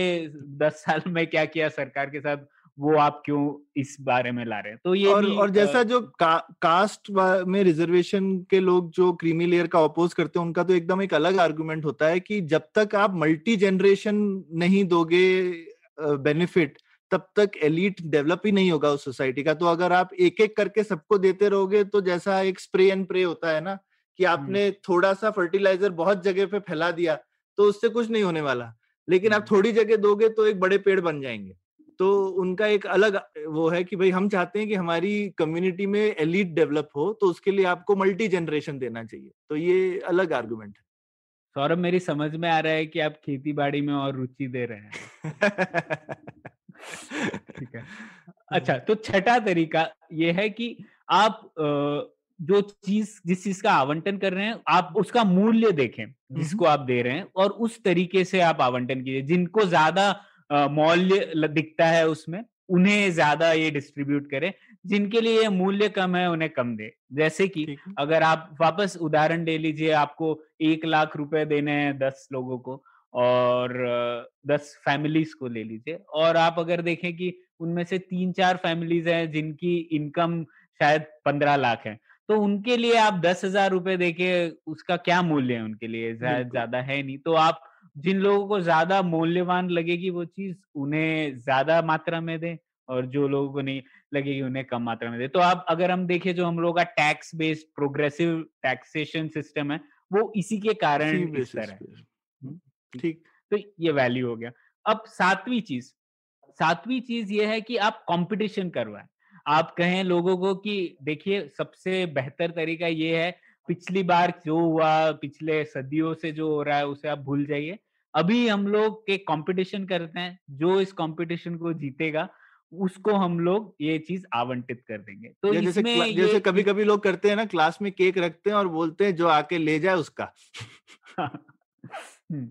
दस साल में क्या किया सरकार के साथ वो आप क्यों इस बारे में ला रहे हैं? तो ये और, और जैसा जो का, कास्ट में रिजर्वेशन के लोग जो क्रीमी लेयर का अपोज करते हैं उनका तो एकदम एक अलग आर्गुमेंट होता है कि जब तक आप मल्टी जनरेशन नहीं दोगे बेनिफिट तब तक एलिट डेवलप ही नहीं होगा उस सोसाइटी का। तो अगर आप एक एक करके सबको देते रहोगे तो जैसा एक स्प्रे एंड प्रे होता है ना कि आपने थोड़ा सा फर्टिलाइज़र बहुत जगह पे फैला दिया तो उससे कुछ नहीं होने वाला। लेकिन आप थोड़ी जगह दोगे तो एक बड़े पेड़ बन जाएँगे। तो उनका एक अलग वो है कि भाई हम चाहते हैं कि हमारी कम्युनिटी में एलिट डेवलप हो तो उसके लिए आपको मल्टी जनरेशन देना चाहिए। तो ये अलग आर्गुमेंट है। सौरभ मेरी समझ में आ रहा है कि आप खेती बाड़ी में और रुचि दे रहे हैं। ठीक है। अच्छा तो छठा तरीका ये है कि आप जो चीज़ जिस चीज़ का आवंटन कर रहे हैं आप उसका मूल्य देखें जिसको आप दे रहे हैं और उस तरीके से आप आवंटन कीजिए। जिनको ज़्यादा मौल्य दिखता है उसमें उन्हें ज़्यादा ये डिस्ट्रीब्यूट करें। जिनके लिए ये मूल्य कम है उन्हें कम दे। जैसे कि अगर आप वापस उदाहरण ले लीजिए आपको एक लाख रुपए देने हैं दस लोगों को और दस फैमिलीज़ को ले लीजिए और आप अगर देखें कि उनमें से तीन चार फैमिलीज़ हैं जिनकी इनकम शायद पंद्रह लाख है तो उनके लिए आप दस हज़ार रुपए देके उसका क्या मूल्य है उनके लिए? ज़्यादा है नहीं। तो आप जिन लोगों को ज़्यादा मूल्यवान लगेगी वो चीज़ उन्हें ज़्यादा मात्रा में दें और जो लोगों को नहीं लगेगी उन्हें कम मात्रा में दे। तो आप अगर हम देखें जो हम लोगों का tax based progressive taxation system है वो इसी के कारण इस तरह हम्म, ठीक। तो ये वैल्यू हो गया। अब सातवीं चीज़। सातवीं चीज़ ये है कि आप कंपटीशन करवाएँ। आप कहें लोगों को कि देखिए सबसे बेहतर तरीका ये है पिछली बार जो हुआ पिछले सदियों से जो हो रहा है उसे आप भूल जाइए। अभी हम लोग एक कंपटीशन करते हैं जो इस कंपटीशन को जीतेगा उसको हम लोग ये चीज़ आवंटित कर देंगे। तो जैसे जैसे कभी कभी लोग करते हैं ना क्लास में केक रखते हैं और बोलते हैं जो आके ले जाए उसका। हम्म।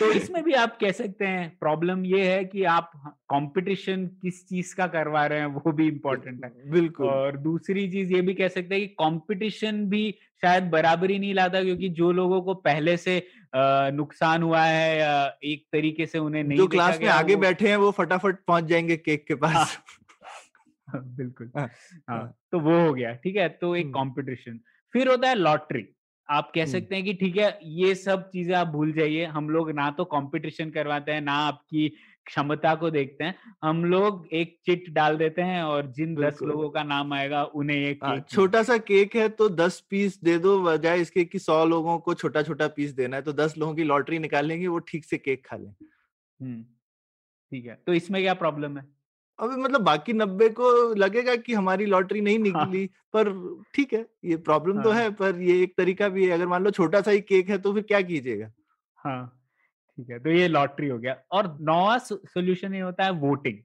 तो इसमें भी आप कह सकते हैं प्रॉब्लम ये है कि आप कंपटीशन किस चीज़ का करवा रहे हैं वो भी इम्पोर्टेंट है। बिल्कुल और दूसरी चीज़ ये भी कह सकते हैं कि कंपटीशन भी शायद बराबरी नहीं लाता क्योंकि जो लोगों को पहले से नुकसान हुआ है एक तरीके से उन्हें नहीं जो क्लास में आगे बैठे हैं वो फटाफट पहुँच जाएँगे केक के पास। हाँ, बिल्कुल। हाँ, हाँ, तो वो हो गया ठीक है? तो एक कंपटीशन फिर होता है लॉटरी आप कह सकते हैं कि ठीक है ये सब चीज़ें आप भूल जाइए। हम लोग ना तो कंपटीशन करवाते हैं ना आपकी क्षमता को देखते हैं। हम लोग एक चिट डाल देते हैं और जिन दस लोगों का नाम आएगा उन्हें एक छोटा सा केक है। तो दस पीस दे दो बजाय इसके कि सौ लोगों को छोटा छोटा पीस देना है तो दस लोगों की लॉटरी निकालेंगे वो ठीक से केक खा लें। ठीक है। तो इसमें क्या प्रॉब्लम है? अभी मतलब बाकी नब्बे को लगेगा कि हमारी लॉटरी नहीं हाँ। निकली हाँ। पर ठीक है ये प्रॉब्लम तो हाँ। तो है पर ये एक तरीका भी है अगर मान लो छोटा सा ही केक है तो फिर क्या कीजिएगा हाँ ठीक है तो ये लॉटरी हो गया और नौवा सोल्यूशन ये होता है वोटिंग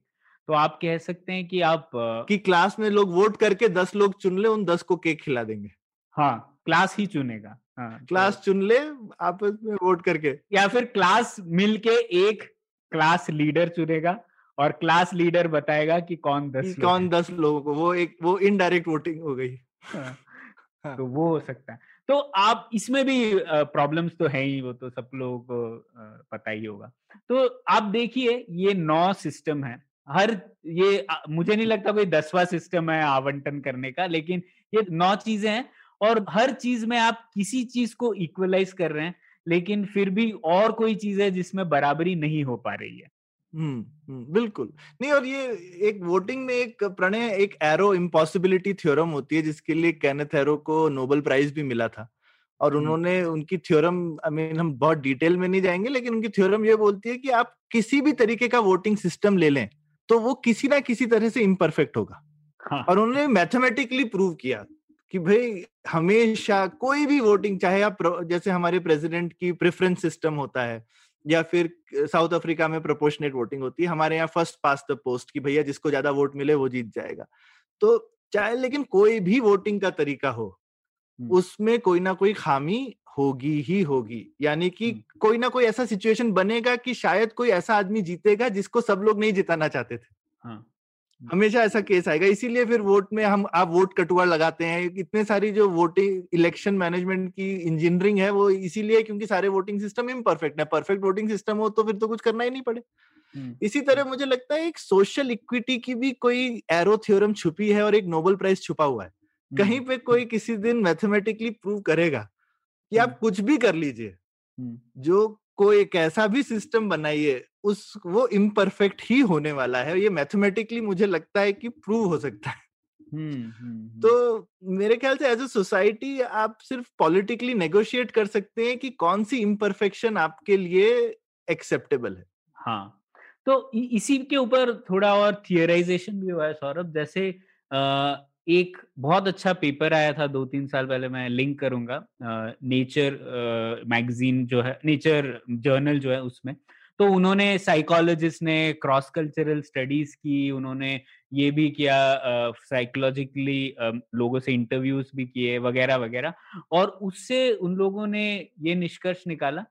तो आप कह सकते हैं कि आप कि क्लास में लोग वोट करके दस लोग चुन ले उन दस को केक खिला देंगे हाँ क्लास ही चुनेगा हाँ क्लास तो, चुन ले आपस में वोट करके या फिर क्लास मिलके एक क्लास लीडर चुनेगा और क्लास लीडर बताएगा कि कौन दस कौन दस लोगों को वो एक वो इनडायरेक्ट वोटिंग हो गई। हाँ, हाँ. तो वो हो सकता है। तो आप इसमें भी प्रॉब्लम्स तो है ही वो तो सब लोगों को पता ही होगा। तो आप देखिए ये नौ सिस्टम है। हर ये मुझे नहीं लगता कोई दसवा सिस्टम है आवंटन करने का लेकिन ये नौ चीज़ें हैं और हर चीज़ में आप किसी चीज़ को इक्वलाइज कर रहे हैं लेकिन फिर भी और कोई चीज़ है जिसमें बराबरी नहीं हो पा रही है। हम्म बिल्कुल। नहीं और ये एक वोटिंग में एक प्रणय एक एरो इम्पॉसिबिलिटी थ्योरम होती है जिसके लिए कैनेथ एरो को नोबेल प्राइज भी मिला था। और उन्होंने उनकी थ्योरम आई मीन हम बहुत डिटेल में नहीं जाएँगे लेकिन उनकी थ्योरम ये बोलती है कि आप किसी भी तरीके का वोटिंग सिस्टम ले लें तो वो किसी ना किसी तरह से इम्परफेक्ट होगा। हाँ. और उन्होंने मैथमेटिकली प्रूव किया कि भाई हमेशा कोई भी वोटिंग चाहे आप जैसे हमारे प्रेसिडेंट की प्रेफरेंस सिस्टम होता है या फिर साउथ अफ्रीका में प्रोपोर्शनेट वोटिंग होती है हमारे यहाँ फ़र्स्ट पास द पोस्ट की भैया जिसको ज़्यादा वोट मिले वो जीत जाएगा। तो चाहे लेकिन कोई भी वोटिंग का तरीका हो उसमें कोई ना कोई खामी होगी ही होगी। यानी कि कोई ना कोई ऐसा सिचुएशन बनेगा कि शायद कोई ऐसा आदमी जीतेगा जिसको सब लोग नहीं जिताना चाहते थे। हाँ. हमेशा ऐसा केस आएगा इसीलिए फिर वोट में हम आप वोट कटुआ लगाते हैं इतने सारी जो वोटिंग इलेक्शन मैनेजमेंट की इंजीनियरिंग है वो इसीलिए क्योंकि सारे वोटिंग सिस्टम इम्परफेक्ट है परफेक्ट वोटिंग सिस्टम हो तो फिर तो कुछ करना ही नहीं पड़े। इसी तरह मुझे लगता है एक सोशल इक्विटी की भी कोई एरो थ्योरम छुपी है और एक नोबल प्राइज छुपा हुआ है। कहीं पे कोई किसी दिन मैथमेटिकली प्रूव करेगा कि आप कुछ भी कर लीजिए जो कोई एक ऐसा भी सिस्टम बनाइए उस वो इम्परफेक्ट ही होने वाला है। ये मैथमेटिकली मुझे लगता है कि प्रूव हो सकता है। तो मेरे ख्याल से एज ए सोसाइटी आप सिर्फ़ पॉलिटिकली नेगोशिएट कर सकते हैं कि कौन सी इम्परफेक्शन आपके लिए एक्सेप्टेबल है। हाँ तो इसी के ऊपर थोड़ा और थियराइजेशन भी हुआ है सौरभ। जैसे एक बहुत अच्छा पेपर आया था दो तीन साल पहले, मैं लिंक करूँगा नेचर मैगजीन जो है, नेचर जर्नल जो है उसमें। तो उन्होंने साइकोलॉजिस्ट ने क्रॉस कल्चरल स्टडीज़ की, उन्होंने ये भी किया साइकोलॉजिकली लोगों से इंटरव्यूज़ भी किए, वगैरह वगैरह। और उससे उन लोगों ने ये निष्कर्ष निकाला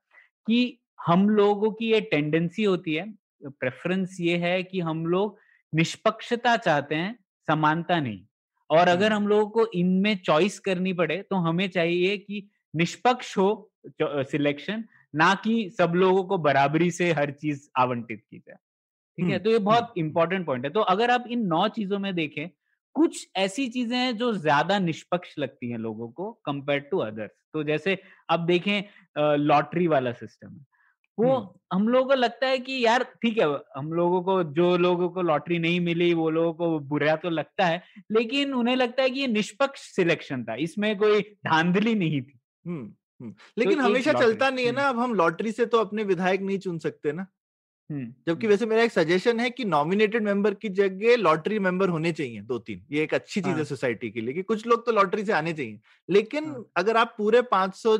कि हम लोगों की ये टेंडेंसी होती है प्रेफरेंस ये है कि हम लोग निष्पक्षता चाहते हैं, समानता नहीं। और अगर हम लोगों को इनमें चॉइस करनी पड़े तो हमें चाहिए कि निष्पक्ष हो सिलेक्शन ना कि सब लोगों को बराबरी से हर चीज़ आवंटित की जाए। ठीक है? तो ये बहुत इंपॉर्टेंट पॉइंट है। तो अगर आप इन नौ चीज़ों में देखें कुछ ऐसी चीज़ें हैं जो ज़्यादा निष्पक्ष लगती हैं लोगों को कंपेयर टू अदर्स। तो जैसे अब देखें लॉटरी वाला सिस्टम है। वो हम लोगों को लगता है कि यार ठीक है हम लोगों को जो लोगों को लॉटरी नहीं मिली वो लोगों को बुरा तो लगता है लेकिन उन्हें लगता है कि ये निष्पक्ष सिलेक्शन था इसमें कोई धांधली नहीं थी। लेकिन तो हमेशा चलता नहीं है। ना अब हम लॉटरी से तो अपने विधायक नहीं चुन सकते ना। जबकि वैसे मेरा एक सजेशन है कि नॉमिनेटेड मेंबर की जगह लॉटरी मेंबर होने चाहिए दो तीन। ये एक अच्छी चीज़ है सोसाइटी हाँ। के लिए कि कुछ लोग तो लॉटरी से आने चाहिए। लेकिन हाँ। अगर आप पूरे 500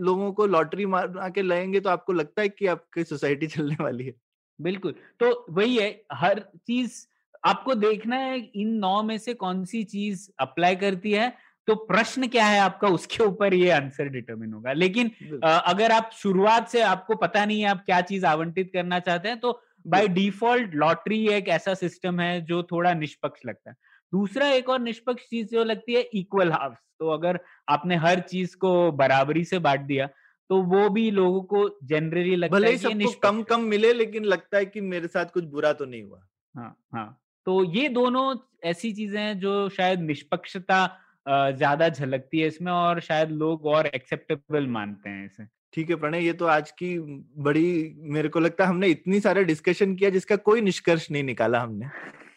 लोगों को लॉटरी मार के लाएँगे तो आपको लगता है कि आपकी सोसाइटी चलने वाली है। बिल्कुल। तो वही है हर चीज़ आपको देखना है इन नौ में से कौन सी चीज़ अप्लाई करती है। तो प्रश्न क्या है आपका? उसके ऊपर ये आंसर डिटरमिन होगा। लेकिन अगर आप शुरुआत से आपको पता नहीं है आप क्या चीज़ आवंटित करना चाहते हैं तो बाय डिफ़ॉल्ट लॉटरी एक ऐसा सिस्टम है जो थोड़ा निष्पक्ष लगता है। दूसरा एक और निष्पक्ष चीज़ जो लगती है इक्वल हाफ़ तो अगर आपने हर चीज़ को बराबरी से बांट दिया तो वो भी लोगों को जनरली लगता भले है सबको कम कम मिले लेकिन लगता है कि मेरे साथ कुछ बुरा तो नहीं हुआ। हाँ हाँ। तो ये दोनों ऐसी चीज़ें हैं जो शायद निष्पक्षता ज़्यादा झलकती है इसमें और शायद लोग और एक्सेप्टेबल मानते हैं इसे। ठीक है प्रणय ये तो आज की बड़ी मेरे को लगता है हमने इतनी सारे डिस्कशन किया जिसका कोई निष्कर्ष नहीं निकाला हमने।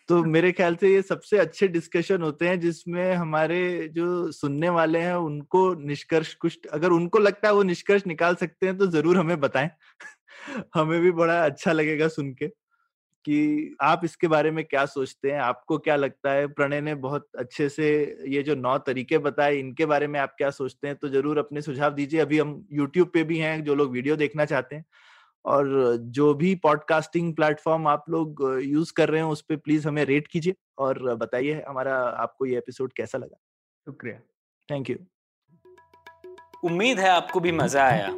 तो मेरे ख्याल से ये सबसे अच्छे डिस्कशन होते हैं जिसमें हमारे जो सुनने वाले हैं उनको निष्कर्ष कुछ अगर उनको लगता है वो निष्कर्ष निकाल सकते हैं तो ज़रूर हमें बताएँ। हमें भी बड़ा अच्छा लगेगा सुन के। कि आप इसके बारे में क्या सोचते हैं? आपको क्या लगता है? प्रणय ने बहुत अच्छे से ये जो नौ तरीके बताए इनके बारे में आप क्या सोचते हैं? तो ज़रूर अपने सुझाव दीजिए। अभी हम यूट्यूब पे भी हैं जो लोग वीडियो देखना चाहते हैं। और जो भी पॉडकास्टिंग प्लेटफॉर्म आप लोग यूज़ कर रहे हैं उस पर प्लीज़ हमें रेट कीजिए और बताइए हमारा आपको ये एपिसोड कैसा लगा। शुक्रिया। थैंक यू उम्मीद है आपको भी मज़ा आया।